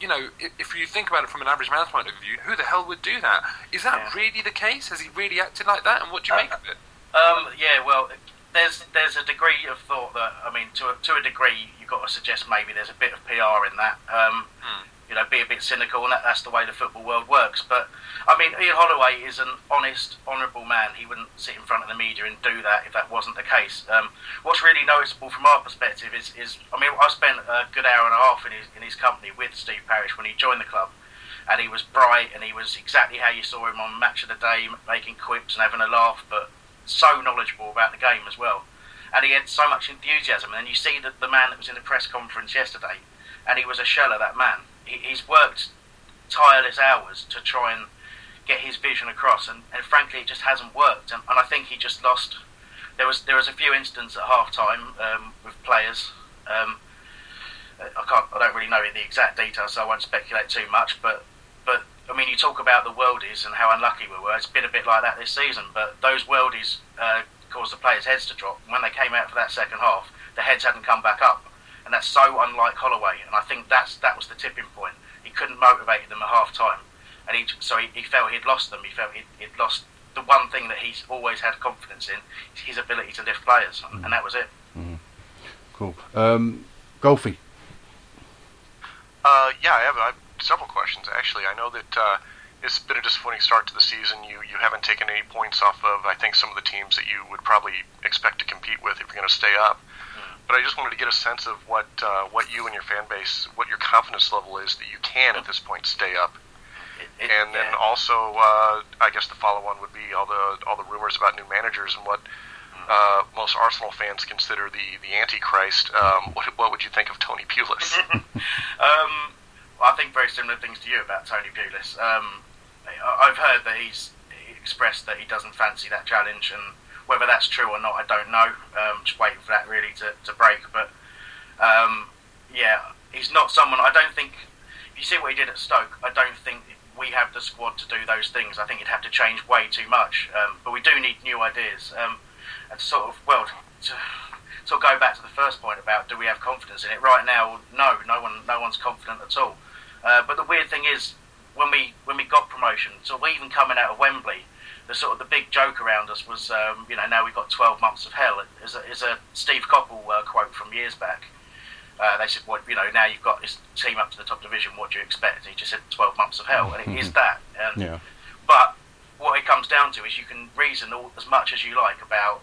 you know, if you think about it from an average man's point of view, who the hell would do that? Is that yeah. really the case? Has he really acted like that? And what do you uh, make of it? Um, yeah, well, there's there's a degree of thought that I mean, to a, to a degree, you've got to suggest maybe there's a bit of PR in that. Um, hmm you know, be a bit cynical, and that, that's the way the football world works. But I mean, Ian Holloway is an honest, honourable man. He wouldn't sit in front of the media and do that if that wasn't the case. Um, what's really noticeable from our perspective is, is, I mean, I spent a good hour and a half in his, in his company with Steve Parish when he joined the club, and he was bright and he was exactly how you saw him on Match of the Day, making quips and having a laugh, but so knowledgeable about the game as well. And he had so much enthusiasm. And you see that the man that was in the press conference yesterday, and he was a shell of that man he's worked tireless hours to try and get his vision across, and, and frankly, it just hasn't worked. And, and, I think he just lost. There was there was a few incidents at half time um, with players. Um, I can't. I don't really know the exact details, so I won't speculate too much. But but I mean, you talk about the worldies and how unlucky we were. It's been a bit like that this season. But those worldies uh, caused the players' heads to drop. When they came out for that second half, the heads hadn't come back up and that's so unlike Holloway. And I think that's that was the tipping point. He couldn't motivate them at half time, and he so he, he felt he'd lost them. He felt he'd, he'd, lost the one thing that he's always had confidence in, his ability to lift players, and, and that was it. Mm-hmm. Cool. Um, Golfy. Uh, yeah, I have, I have, several questions actually. I know that. Uh, it's been a disappointing start to the season. You you haven't taken any points off of I think some of the teams that you would probably expect to compete with if you're going to stay up but I just wanted to get a sense of what uh, what you and your fan base, what your confidence level is that you can at this point stay up. It, it, and then yeah. also, uh, I guess the follow-on would be all the all the rumors about new managers and what uh, most Arsenal fans consider the the Antichrist. Um, what, what would you think of Tony Pulis? *laughs* um, well, I think very similar things to you about Tony Pulis. Um, I've heard that he's expressed that he doesn't fancy that challenge, and whether that's true or not, I don't know. Um, just waiting for that really to, to break. But um, yeah, he's not someone. I don't think. If you see what he did at Stoke, I don't think we have the squad to do those things. I think it'd have to change way too much. Um, but we do need new ideas. Um, and to sort of well, to of go back to the first point about do we have confidence in it? Right now, no, no one, no one's confident at all. Uh, but the weird thing is, when we when we got promotion, so we even coming out of Wembley, the sort of the big joke around us was, um, you know, now we've got 12 months of hell. Is a, is a Steve Coppell uh, quote from years back. Uh, they said, well, you know, now you've got this team up to the top division. What do you expect? And he just said 12 months of hell, and it is that. And, yeah. But what it comes down to is you can reason all, as much as you like about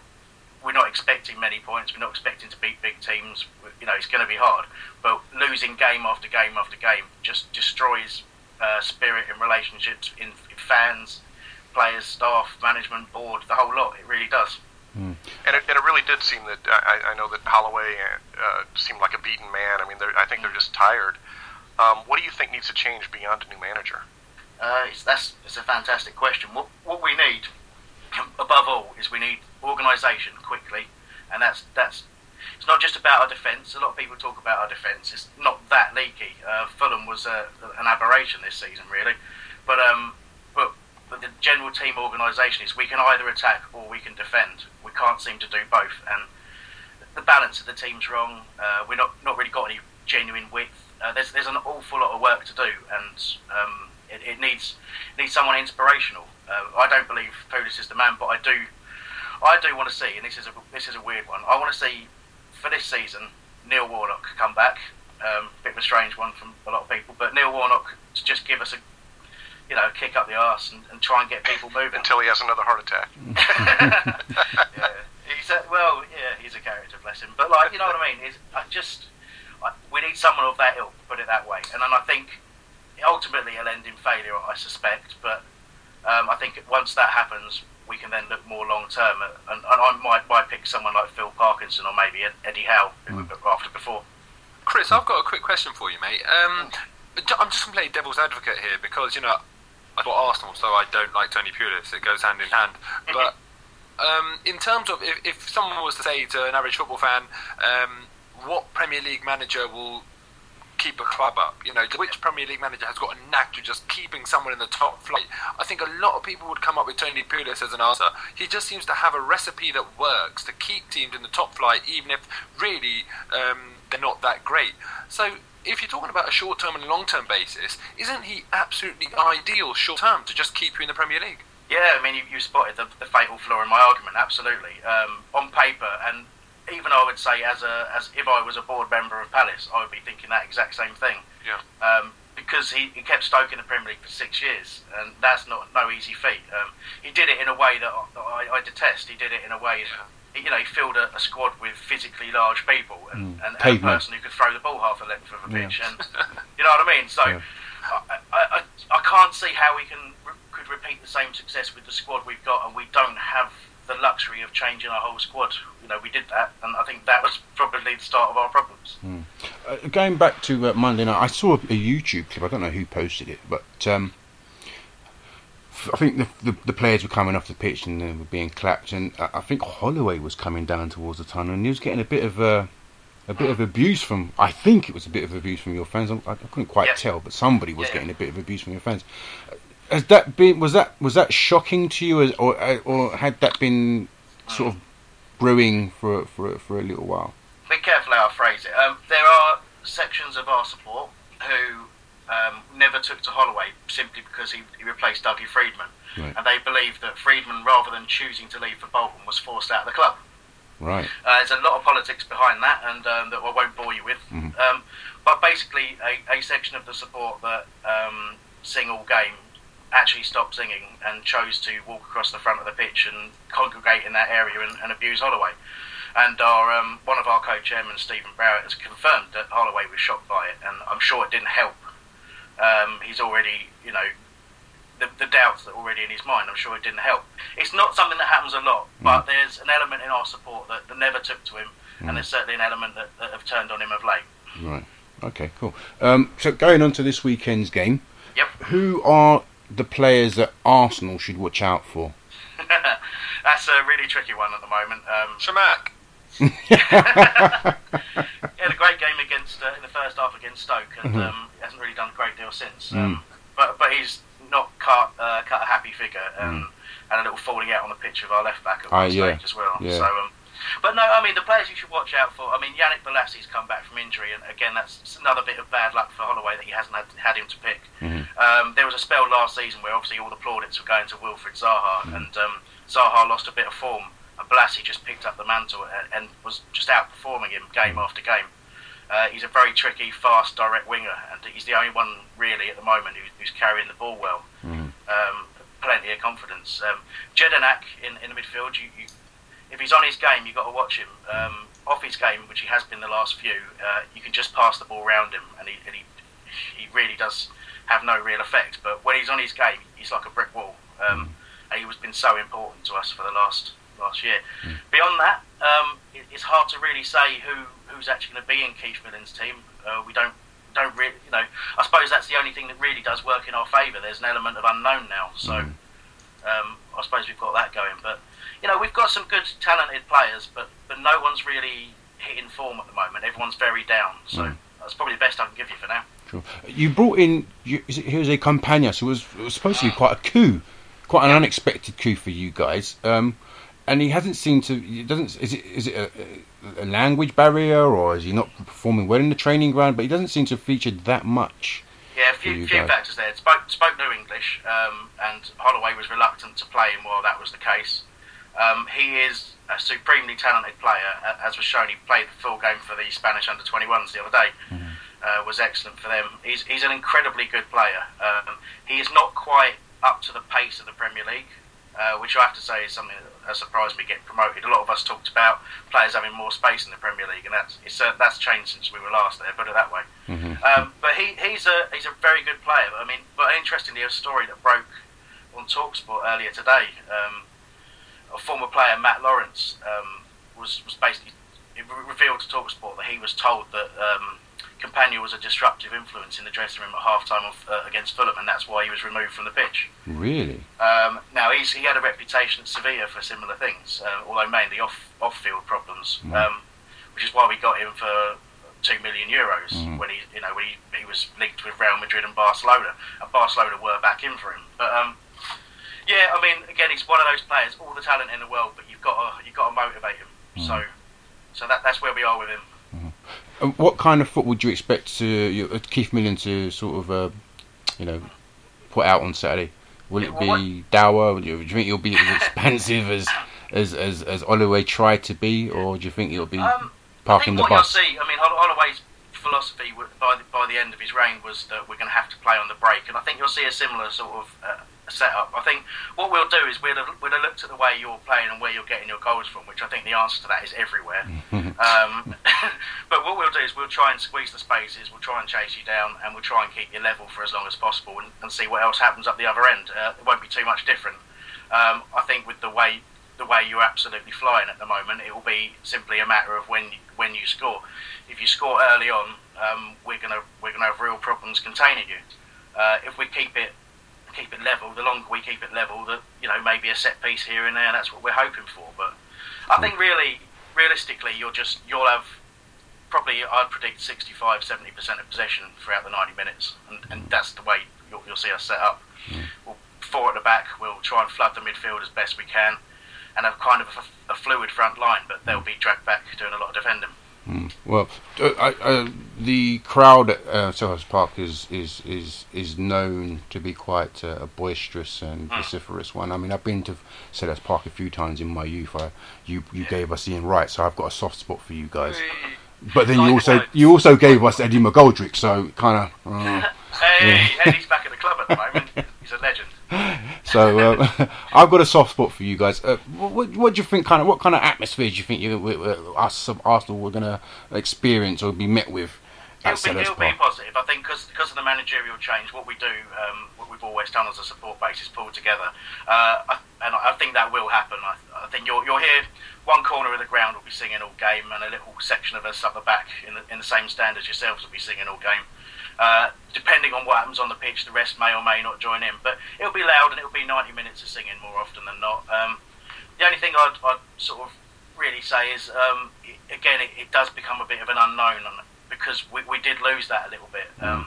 we're not expecting many points. We're not expecting to beat big teams. You know, it's going to be hard. But losing game after game after game just destroys uh, spirit and relationships in, in fans players, staff, management, board, the whole lot. It really does. Mm. And, it, and it really did seem that I, I know that Holloway uh, seemed like a beaten man. I mean, I think they're just tired. Um, what do you think needs to change beyond a new manager? Uh, it's, that's it's a fantastic question. What what we need above all is we need organisation quickly, and that's that's. It's not just about our defence. A lot of people talk about our defence. It's not that leaky. Uh, Fulham was uh, an aberration this season, really, but um, the general team organisation is we can either attack or we can defend. We can't seem to do both, and the balance of the team's wrong. Uh, we're not not really got any genuine width. Uh, there's there's an awful lot of work to do, and um, it, it, needs needs someone inspirational. Uh, I don't believe Pulis is the man, but I do I do want to see, and this is a this is a weird one. I want to see for this season Neil Warnock come back. Um, bit of a strange one from a lot of people, but Neil Warnock to just give us a you know kick up the arse and, and try and get people moving until he has another heart attack. *laughs* yeah, he's a, well, yeah, he's a character, bless him. But like you know what I mean? Is I just I, we need someone of that ilk, put it that way. And then I think ultimately it'll end in failure, I suspect. But um, I think once that happens, we can then look more long term. And, and, I might, might pick someone like Phil Parkinson or maybe Eddie Howe, who mm. we've after before. Chris, I've got a quick question for you, mate. Um, I'm just going to play devil's advocate here because, you know, I bought Arsenal, so I don't like Tony Pulis. It goes hand in hand. But um, in terms of if, if someone was to say to an average football fan, um, what Premier League manager will keep a club up. You know, which Premier League manager has got a knack to just keeping someone in the top flight? I think a lot of people would come up with Tony Pulis as an answer. He just seems to have a recipe that works to keep teams in the top flight, even if really um, they're not that great. So. If you're talking about a short term and long term basis, isn't he absolutely ideal short term to just keep you in the Premier League? Yeah, I mean, you, you spotted the, the, fatal flaw in my argument, absolutely. Um, on paper, and even I would say, as a as if I was a board member of Palace, I would be thinking that exact same thing. Yeah. Um, because he, he kept Stoke in the Premier League for six years, and that's not no easy feat. Um, he did it in a way that, I, that I, I, detest. He did it in a way that you know he filled a, a squad with physically large people and, mm. and, and, a person who could throw the ball half a length of a pitch, yeah. and you know what I mean. So yeah. I, I, I can't see how we can could repeat the same success with the squad we've got, and we don't have the luxury of changing our whole squad. You know, we did that, and I think that was probably the start of our problems. Mm. Uh, going back to uh, Monday night, I saw a, YouTube clip. I don't know who posted it, but um, I think the, the, the players were coming off the pitch and they were being clapped, and I think Holloway was coming down towards the tunnel, and he was getting a bit of a a bit of abuse from. I think it was a bit of abuse from your fans. I, I couldn't quite yeah. tell, but somebody was yeah. getting a bit of abuse from your fans has that been was that was that shocking to you, as, or or had that been sort of brewing for for for a little while? Be careful how I phrase it. Um, there are sections of our support who um, never took to Holloway simply because he, he replaced Dougie Freedman, right. and they believe that Freedman, rather than choosing to leave for Bolton, was forced out of the club. Right. Uh, there's a lot of politics behind that, and um, that I won't bore you with. Mm-hmm. Um, but basically, a, a, section of the support that um, sing all game actually stopped singing and chose to walk across the front of the pitch and congregate in that area and, and abuse Holloway. And our um, one of our co-chairmen, Stephen Browett, has confirmed that Holloway was shocked by it, and I'm sure it didn't help. Um, he's already, you know, the, the, doubts that are already in his mind. I'm sure it didn't help. It's not something that happens a lot, mm. but there's an element in our support that, that never took to him, mm. and there's certainly an element that, that, have turned on him of late. Right. Okay. Cool. Um, so going on to this weekend's game. Yep. Who are the players that Arsenal should watch out for? *laughs* *laughs* That's a really tricky one at the moment. Um, Chamakh. *laughs* he had a great game against uh, in the first half against Stoke, and mm-hmm. um, hasn't really done a great deal since. Um, mm. But but he's not cut uh, cut a happy figure, um, mm. and a little falling out on the pitch of our left back at one uh, stage as well. Yeah. So um, but no, I mean the players you should watch out for. I mean Yannick Bolasie's come back from injury, and again that's another bit of bad luck for Holloway that he hasn't had, had him to pick. Mm-hmm. Um, there was a spell last season where obviously all the plaudits were going to Wilfried Zaha, mm-hmm. and um, Zaha lost a bit of form, and Bolasie just picked up the mantle and, and was just outperforming him game mm-hmm. after game. Uh, he's a very tricky, fast, direct winger, and he's the only one really at the moment who, who's carrying the ball well. Mm-hmm. Um, plenty of confidence. Um, Jedinak in, in the midfield, you, you, if he's on his game, you've got to watch him. Um, off his game, which he has been the last few, uh, you can just pass the ball around him, and he, and he he really does have no real effect. But when he's on his game, he's like a brick wall, um, and he has been so important to us for the last last year. Mm. Beyond that, um, it, it's hard to really say who who's actually going to be in Keith Millen's team. Uh, we don't don't really, you know. I suppose that's the only thing that really does work in our favour. There's an element of unknown now, so. Mm. Um, I suppose we've got that going, but you know we've got some good talented players, but but no one's really hitting form at the moment. Everyone's very down, so Mm. that's probably the best I can give you for now. Sure. You brought in you, is it Jose Campaña, so it was, it was supposed to be quite a coup, quite an unexpected coup for you guys. Um, and he hasn't seemed to. It doesn't. Is it is it a, a language barrier or is he not performing well in the training ground? But he doesn't seem to have featured that much. Yeah, a few, few factors there. Spoke, spoke no English, um, and Holloway was reluctant to play him while that was the case. Um, he is a supremely talented player, as was shown. He played the full game for the Spanish under 21s the other day. Uh, was excellent for them. He's, he's an incredibly good player. Um, he is not quite up to the pace of the Premier League, uh, which I have to say is something that has surprised me getting promoted. A lot of us talked about players having more space in the Premier League, and that's it's, uh, that's changed since we were last there. Put it that way. Um, but he, he's a he's a very good player. I mean, but interestingly, a story that broke on Talksport earlier today. Um, a former player, Matt Lawrence, um, was was basically it revealed to Talksport that he was told that um, Campaña was a disruptive influence in the dressing room at half time of, uh, against Fulham, and that's why he was removed from the pitch. Really? Um, now he's, he had a reputation at Sevilla for similar things, uh, although mainly off off field problems, um, which is why we got him for two million euros when he you know when he, he was linked with Real Madrid and Barcelona, and Barcelona were back in for him. But um, yeah, I mean, again, he's one of those players, all the talent in the world, but you've got to you've got to motivate him. So so that that's where we are with him. What kind of foot would you expect to you, uh, Keith Millen to sort of, uh, you know, put out on Saturday? Will it be dour? Do you, think it'll be as *laughs* expensive as as as as Holloway tried to be, or do you think it'll be Um, parking I the what bus? you'll see, I mean, Holl- Holloway's philosophy by the, by the end of his reign was that we're going to have to play on the break, and I think you'll see a similar sort of uh, setup. I think what we'll do is we'll have, we'll have looked at the way you're playing and where you're getting your goals from, which I think the answer to that is everywhere. *laughs* um, *laughs* but what we'll do is we'll try and squeeze the spaces, we'll try and chase you down, and we'll try and keep you level for as long as possible, and, and see what else happens up the other end. Uh, it won't be too much different. Um, I think with the way the way you're absolutely flying at the moment, it will be simply a matter of when you, when you score. If you score early on, um, we're gonna we're gonna have real problems containing you. Uh, if we keep it keep it level, the longer we keep it level, that you know maybe a set piece here and there. That's what we're hoping for. But I think hmm. really realistically, you'll just you'll have probably I'd predict 65 70 percent of possession throughout the 90 minutes, and, and hmm. that's the way you'll, you'll see us set up. Hmm. We'll four at the back. We'll try and flood the midfield as best we can, and have kind of a, a fluid front line. But they'll be dragged back doing a lot of defending. Well, uh, I, uh, the crowd at uh, Selhurst Park is, is is is known to be quite uh, a boisterous and vociferous one. I mean, I've been to Selhurst Park a few times in my youth. I, you you gave us Ian Wright, so I've got a soft spot for you guys. But then you also you also gave us Eddie McGoldrick, so kind of. Uh, *laughs* Hey, Eddie's back at the club at the moment. *laughs* He's a legend. So uh, *laughs* I've got a soft spot for you guys. Uh, what, what do you think? Kind of what kind of atmosphere do you think you, we, we, us of Arsenal were going to experience or be met with It'll be, it'll be positive. I think because of the managerial change, what we do, um, what we've always done as a support base is pull together, uh, I, and I think that will happen. I, I think you'll, you'll hear one corner of the ground will be singing all game, and a little section of us up the back in the, in the same stand as yourselves will be singing all game. Uh, depending on what happens on the pitch, the rest may or may not join in, but it'll be loud and it'll be 90 minutes of singing more often than not. Um, the only thing I'd, I'd sort of really say is, um, it, again, it, it does become a bit of an unknown because we, we did lose that a little bit. Um,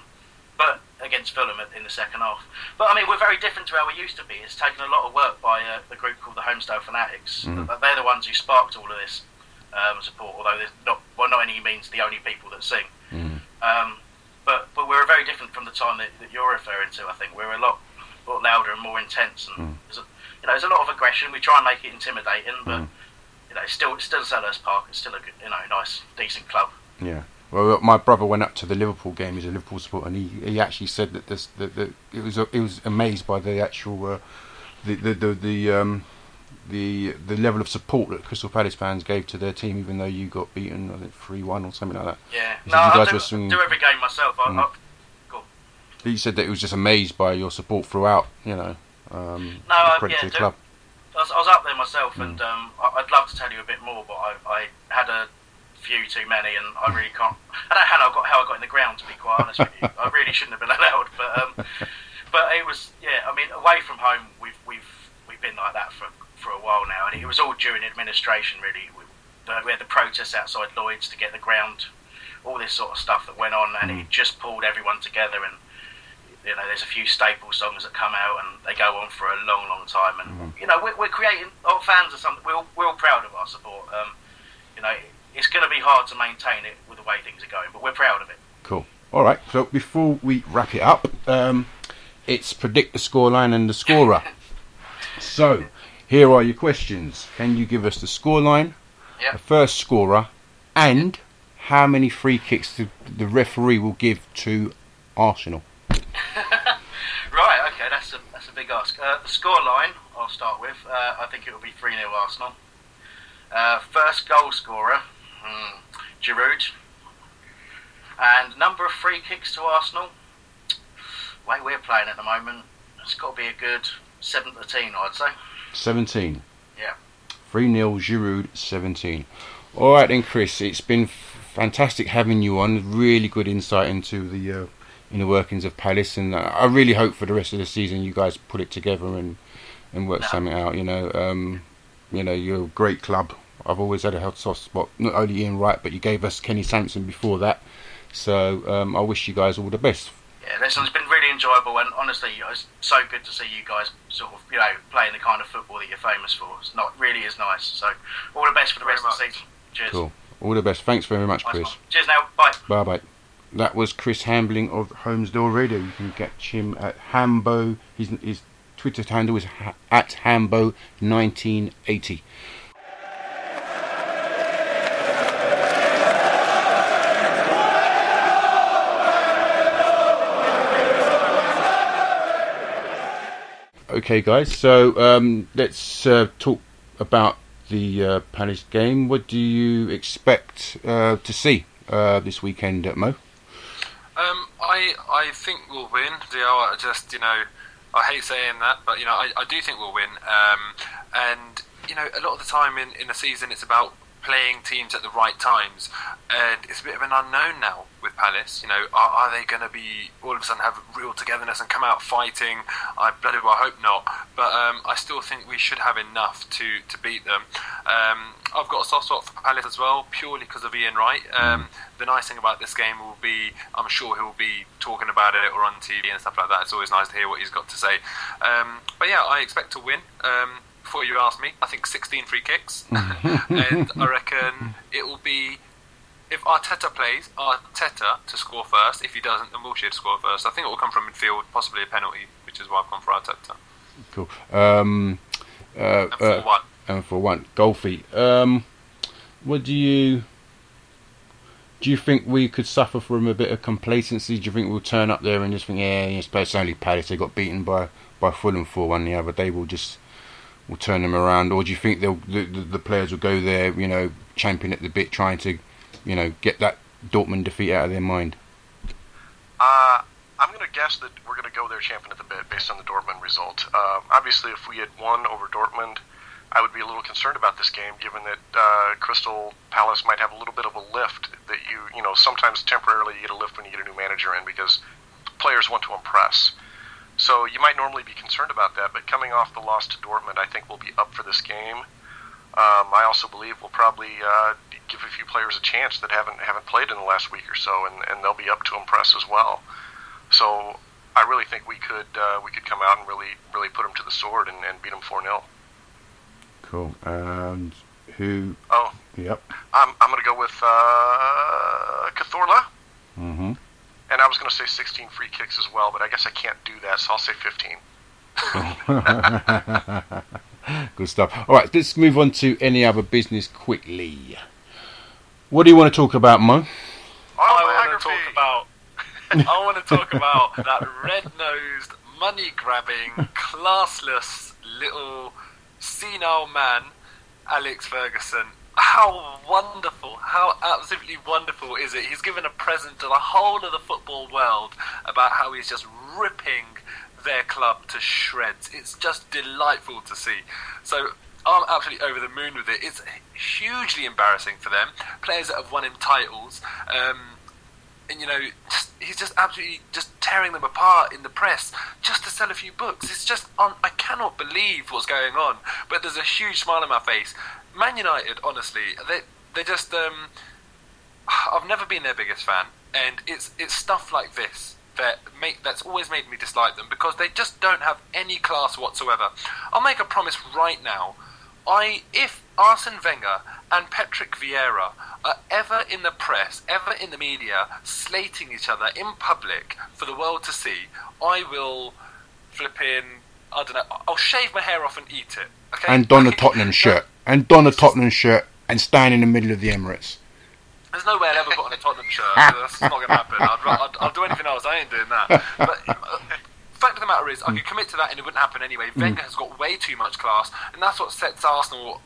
but against Fulham in the second half. But I mean, we're very different to how we used to be. It's taken a lot of work by uh, the group called the Holmesdale Fanatics. Mm. They're the ones who sparked all of this um, support. Although there's not, well, not any means the only people that sing. Mm. But but we're very different from the time that, that you're referring to. I think we're a lot, lot louder and more intense, and there's a, you know there's a lot of aggression. We try and make it intimidating, but you know it's still it's still Selhurst Park. It's still a good, you know nice decent club. Yeah. Well, my brother went up to the Liverpool game. He's a Liverpool supporter, and he, he actually said that this that, that it was he was amazed by the actual uh, the the the, the um, the the level of support that Crystal Palace fans gave to their team, even though you got beaten, I think three one or something like that. Yeah, He no, you I guys do, were swinging- do every game myself. I, Mm. I, on. He said that he was just amazed by your support throughout. You know, um, No, I- credit yeah, to the do- club. I was, I was up there myself, Mm. and um, I, I'd love to tell you a bit more, but I, I had a few too many, and I really can't. I don't know how I got how I got in the ground. To be quite honest with you, I really shouldn't have been *laughs* allowed. But um, *laughs* but it was yeah. I mean, away from home, we've we've we've been like that for, while now, and it was all during administration really. We, we had the protests outside Lloyd's to get the ground, all this sort of stuff that went on, and Mm. it just pulled everyone together. And you know, there's a few staple songs that come out, and they go on for a long, long time. And Mm-hmm. you know, we're, we're creating our fans are something. We're all, we're all proud of our support. Um, you know, it's going to be hard to maintain it with the way things are going, but we're proud of it. Cool. All right. So before we wrap it up, um, it's predict the scoreline and the scorer. *laughs* so here are your questions. Can you give us the scoreline, Yeah. the first scorer, and how many free kicks the, the referee will give to Arsenal? *laughs* Right, okay, that's a that's a big ask. Uh, the score line, I'll start with. Uh, I think it will be 3 0 Arsenal. Uh, first goal scorer, hmm, Giroud. And number of free kicks to Arsenal. Way we're playing at the moment, it's got to be a good 7 to 10, I'd say. 17. Yeah. 3 0 Giroud 17. All right then, Chris. It's been fantastic having you on. Really good insight into the uh, inner workings of Palace, and uh, I really hope for the rest of the season you guys put it together and and work No. something out. You know, um, you know, you're a great club. I've always had a hot soft spot. Not only Ian Wright, but you gave us Kenny Sansom before that. So um, I wish you guys all the best. Yeah, listen, it's been really enjoyable, and honestly, it's so good to see you guys sort of, you know, playing the kind of football that you're famous for. It's not really is nice. So, all the best for the rest of the season. Cheers. Cool. All the best. Thanks very much, Nice Chris. one. Cheers now. Bye. Bye bye. That was Chris Hambling of Holmesdale Radio. You can catch him at Hambo. His, his Twitter handle is ha- at Hambo1980. Okay, guys. So um, let's uh, talk about the uh, Palace game. What do you expect uh, to see uh, this weekend, uh, Mo? Um, I I think we'll win. I just you know, I hate saying that, but you know, I, I do think we'll win. Um, and you know, a lot of the time in in a season, it's about playing teams at the right times, and it's a bit of an unknown now with Palace. You know, are, are they going to be all of a sudden have real togetherness and come out fighting? I bloody well hope not, but um, I still think we should have enough to to beat them. Um, I've got a soft spot for Palace as well, purely because of Ian Wright. Um, the nice thing about this game will be, I'm sure he'll be talking about it or on TV and stuff like that. It's always nice to hear what he's got to say. Um, but yeah, I expect to win. Before you ask me, I think 16 free kicks, *laughs* and I reckon it will be. If Arteta plays, Arteta to score first. If he doesn't, then Wilshere to score first. I think it will come from midfield, possibly a penalty, which is why I've gone for Arteta. Cool. Um, uh, And 4 uh, 1. and for one, Golfy. Um, what do you do? You think we could suffer from a bit of complacency? Do you think we'll turn up there and just think, yeah, it's only Palace. They got beaten by by Fulham four one the other day. We'll just we'll turn them around, or do you think they'll the, the, players will go there, you know, champing at the bit, trying to, you know, get that Dortmund defeat out of their mind? Uh, I'm going to guess that we're going to go there champion at the bit based on the Dortmund result. Um, obviously, if we had won over Dortmund, I would be a little concerned about this game, given that uh, Crystal Palace might have a little bit of a lift. That you, you know, sometimes temporarily you get a lift when you get a new manager in because players want to impress. So you might normally be concerned about that, but coming off the loss to Dortmund, I think we'll be up for this game. Um, I also believe we'll probably uh, give a few players a chance that haven't haven't played in the last week or so, and, and they'll be up to impress as well. So I really think we could uh, we could come out and really really put them to the sword and, and beat them four 0 Cool. And who? Oh, Yep. I'm I'm going to go with uh, Cazorla, and I was going to say 16 free kicks as well, but I guess I can't do that, so I'll say 15. *laughs* Good stuff. All right, let's move on to any other business quickly. What do you want to talk about, Mo? I want to talk about. *laughs* I want to talk about that red-nosed, money-grabbing, classless little senile man, Alex Ferguson. How wonderful! How absolutely wonderful is it? He's given a present to the whole of the football world about how he's just ripping their club to shreds. It's just delightful to see. So I'm absolutely over the moon with it. It's hugely embarrassing for them. Players that have won him titles. Um, and you know, he's just absolutely just tearing them apart in the press just to sell a few books. It's just un- I cannot believe what's going on. But there's a huge smile on my face. Man United, honestly, they they just um, I've never been their biggest fan, and it's it's stuff like this that make that's always made me dislike them because they just don't have any class whatsoever. I'll make a promise right now. I if Arsene Wenger and Patrick Vieira are ever in the press, ever in the media, slating each other in public for the world to see, I will flip in. I don't know. I'll shave my hair off and eat it. Okay. And don a Tottenham *laughs* shirt. And don a Tottenham shirt and stand in the middle of the Emirates. There's no way I'll ever put on a Tottenham shirt. *laughs* That's not going to happen. I'd, I'd, I'll do anything else. I ain't doing that. But uh, fact of the matter is, I could commit to that and it wouldn't happen anyway. Wenger has got way too much class, and that's what sets Arsenal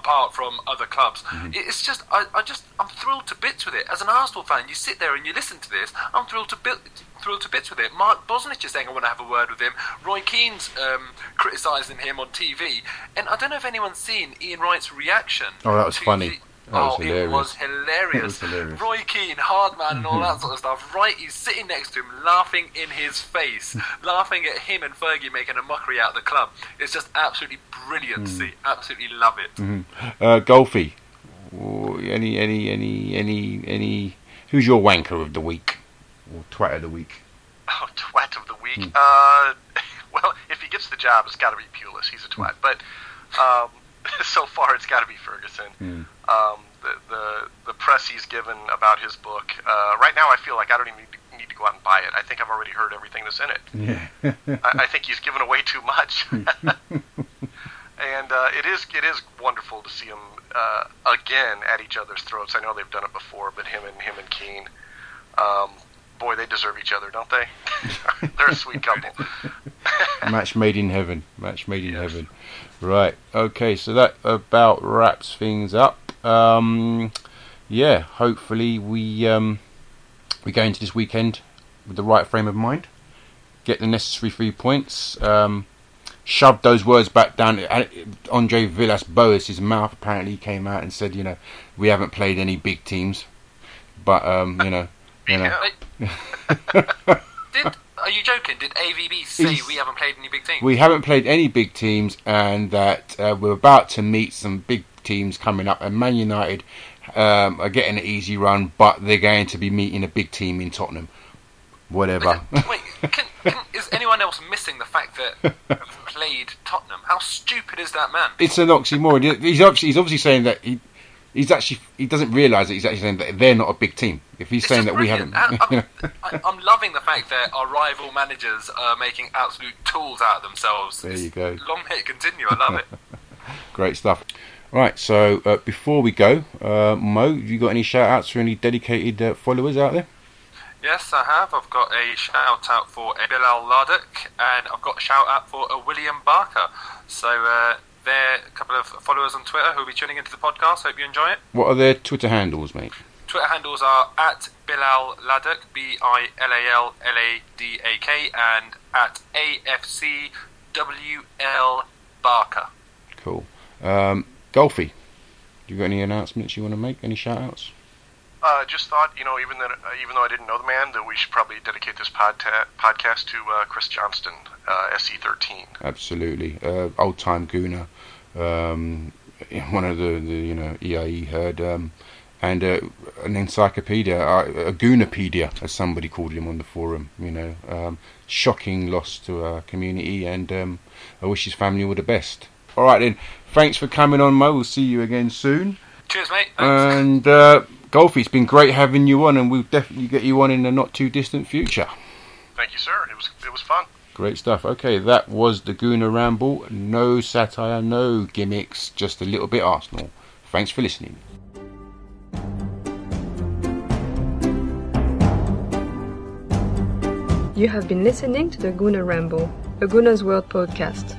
apart from other clubs. It's just, I, I just, I'm thrilled to bits with it. As an Arsenal fan, you sit there and you listen to this. I'm thrilled to bit, thrilled to bits with it. Mark Bosnich is saying I want to have a word with him. Roy Keane's um, criticising him on TV, and I don't know if anyone's seen Ian Wright's reaction. Oh, that was funny. the- Was oh, hilarious. it was hilarious. It was hilarious. Roy Keane, hard man, and all that sort of stuff. Right, he's sitting next to him, laughing in his face, *laughs* laughing at him and Fergie making a mockery out of the club. It's just absolutely brilliant to see. Absolutely love it. Uh, Golfy, any, any, any, any, any. Who's your wanker of the week or twat of the week? *laughs* Oh, twat of the week. Uh, *laughs* well, if he gets the job, it's got to be Pulis. He's a twat. But um, *laughs* so far, it's got to be Ferguson. Um, the, the the press he's given about his book. Uh, right now, I feel like I don't even need to, need to go out and buy it. I think I've already heard everything that's in it. Yeah. *laughs* I, I think he's given away too much. *laughs* and uh, it is it is wonderful to see them uh, again at each other's throats. I know they've done it before, but him and him and Keane, um, boy, they deserve each other, don't they? They're a sweet couple. Match made in heaven. Match made in heaven. Right. Okay. So that about wraps things up. Um, yeah. Hopefully we um, we go into this weekend with the right frame of mind. Get the necessary three points. Um, shove those words back down. uh, Andre Villas Boas' mouth apparently came out and said, you know, we haven't played any big teams, but um, you know, you know. Did are you joking? Did AVB say He's- we haven't played any big teams? we haven't played any big teams, and that uh, we're about to meet some big teams coming up. And Man United um, are getting an easy run, but they're going to be meeting a big team in Tottenham. Whatever. Wait, can, can, is anyone else missing the fact that *laughs* played Tottenham? How stupid is that man? it's an oxymoron. He's obviously, he's obviously saying that he. He's actually he doesn't realise that he's actually saying that they're not a big team. If he's It's saying that we haven't, I'm, *laughs* I'm loving the fact that our rival managers are making absolute tools out of themselves. There It's- you go. Long may it continue. I love it. *laughs* great stuff. Right, so uh, before we go, uh, Mo, have you got any shout outs for any dedicated uh, followers out there? Yes, I have. I've got a shout out for a Bilal Laduk and I've got a shout out for a William Barker. So a couple of followers on Twitter who will be tuning into the podcast. Hope you enjoy it. What are their Twitter handles, mate? Twitter handles are at Bilal Laduk, B I L A L L A D A K, and at AFC WL Barker. Cool. Um, Golfy, do you got any announcements you want to make? Any shout outs? Uh, just thought, you know, even that, uh, even though I didn't know the man, that we should probably dedicate this podta- podcast to uh, Chris Johnston, uh, SE13. Absolutely. Uh, old time Gooner. Um, *laughs* one of the, the you know EIE heard. Um, and uh, an encyclopedia, uh, a Goonopedia, as somebody called him on the forum. You know, um, shocking loss to our community, and um, I wish his family all the best. All right then, thanks for coming on, Mo. We'll see you again soon. Cheers, mate. Thanks. And uh, Golfy, it's been great having you on, and we'll definitely get you on in the not too distant future. Thank you, sir. It was it was fun. Great stuff. Okay, that was the Gooner Ramble. No satire, no gimmicks, just a little bit Arsenal. Thanks for listening. You have been listening to the Gooner Ramble, a Gooner's World podcast.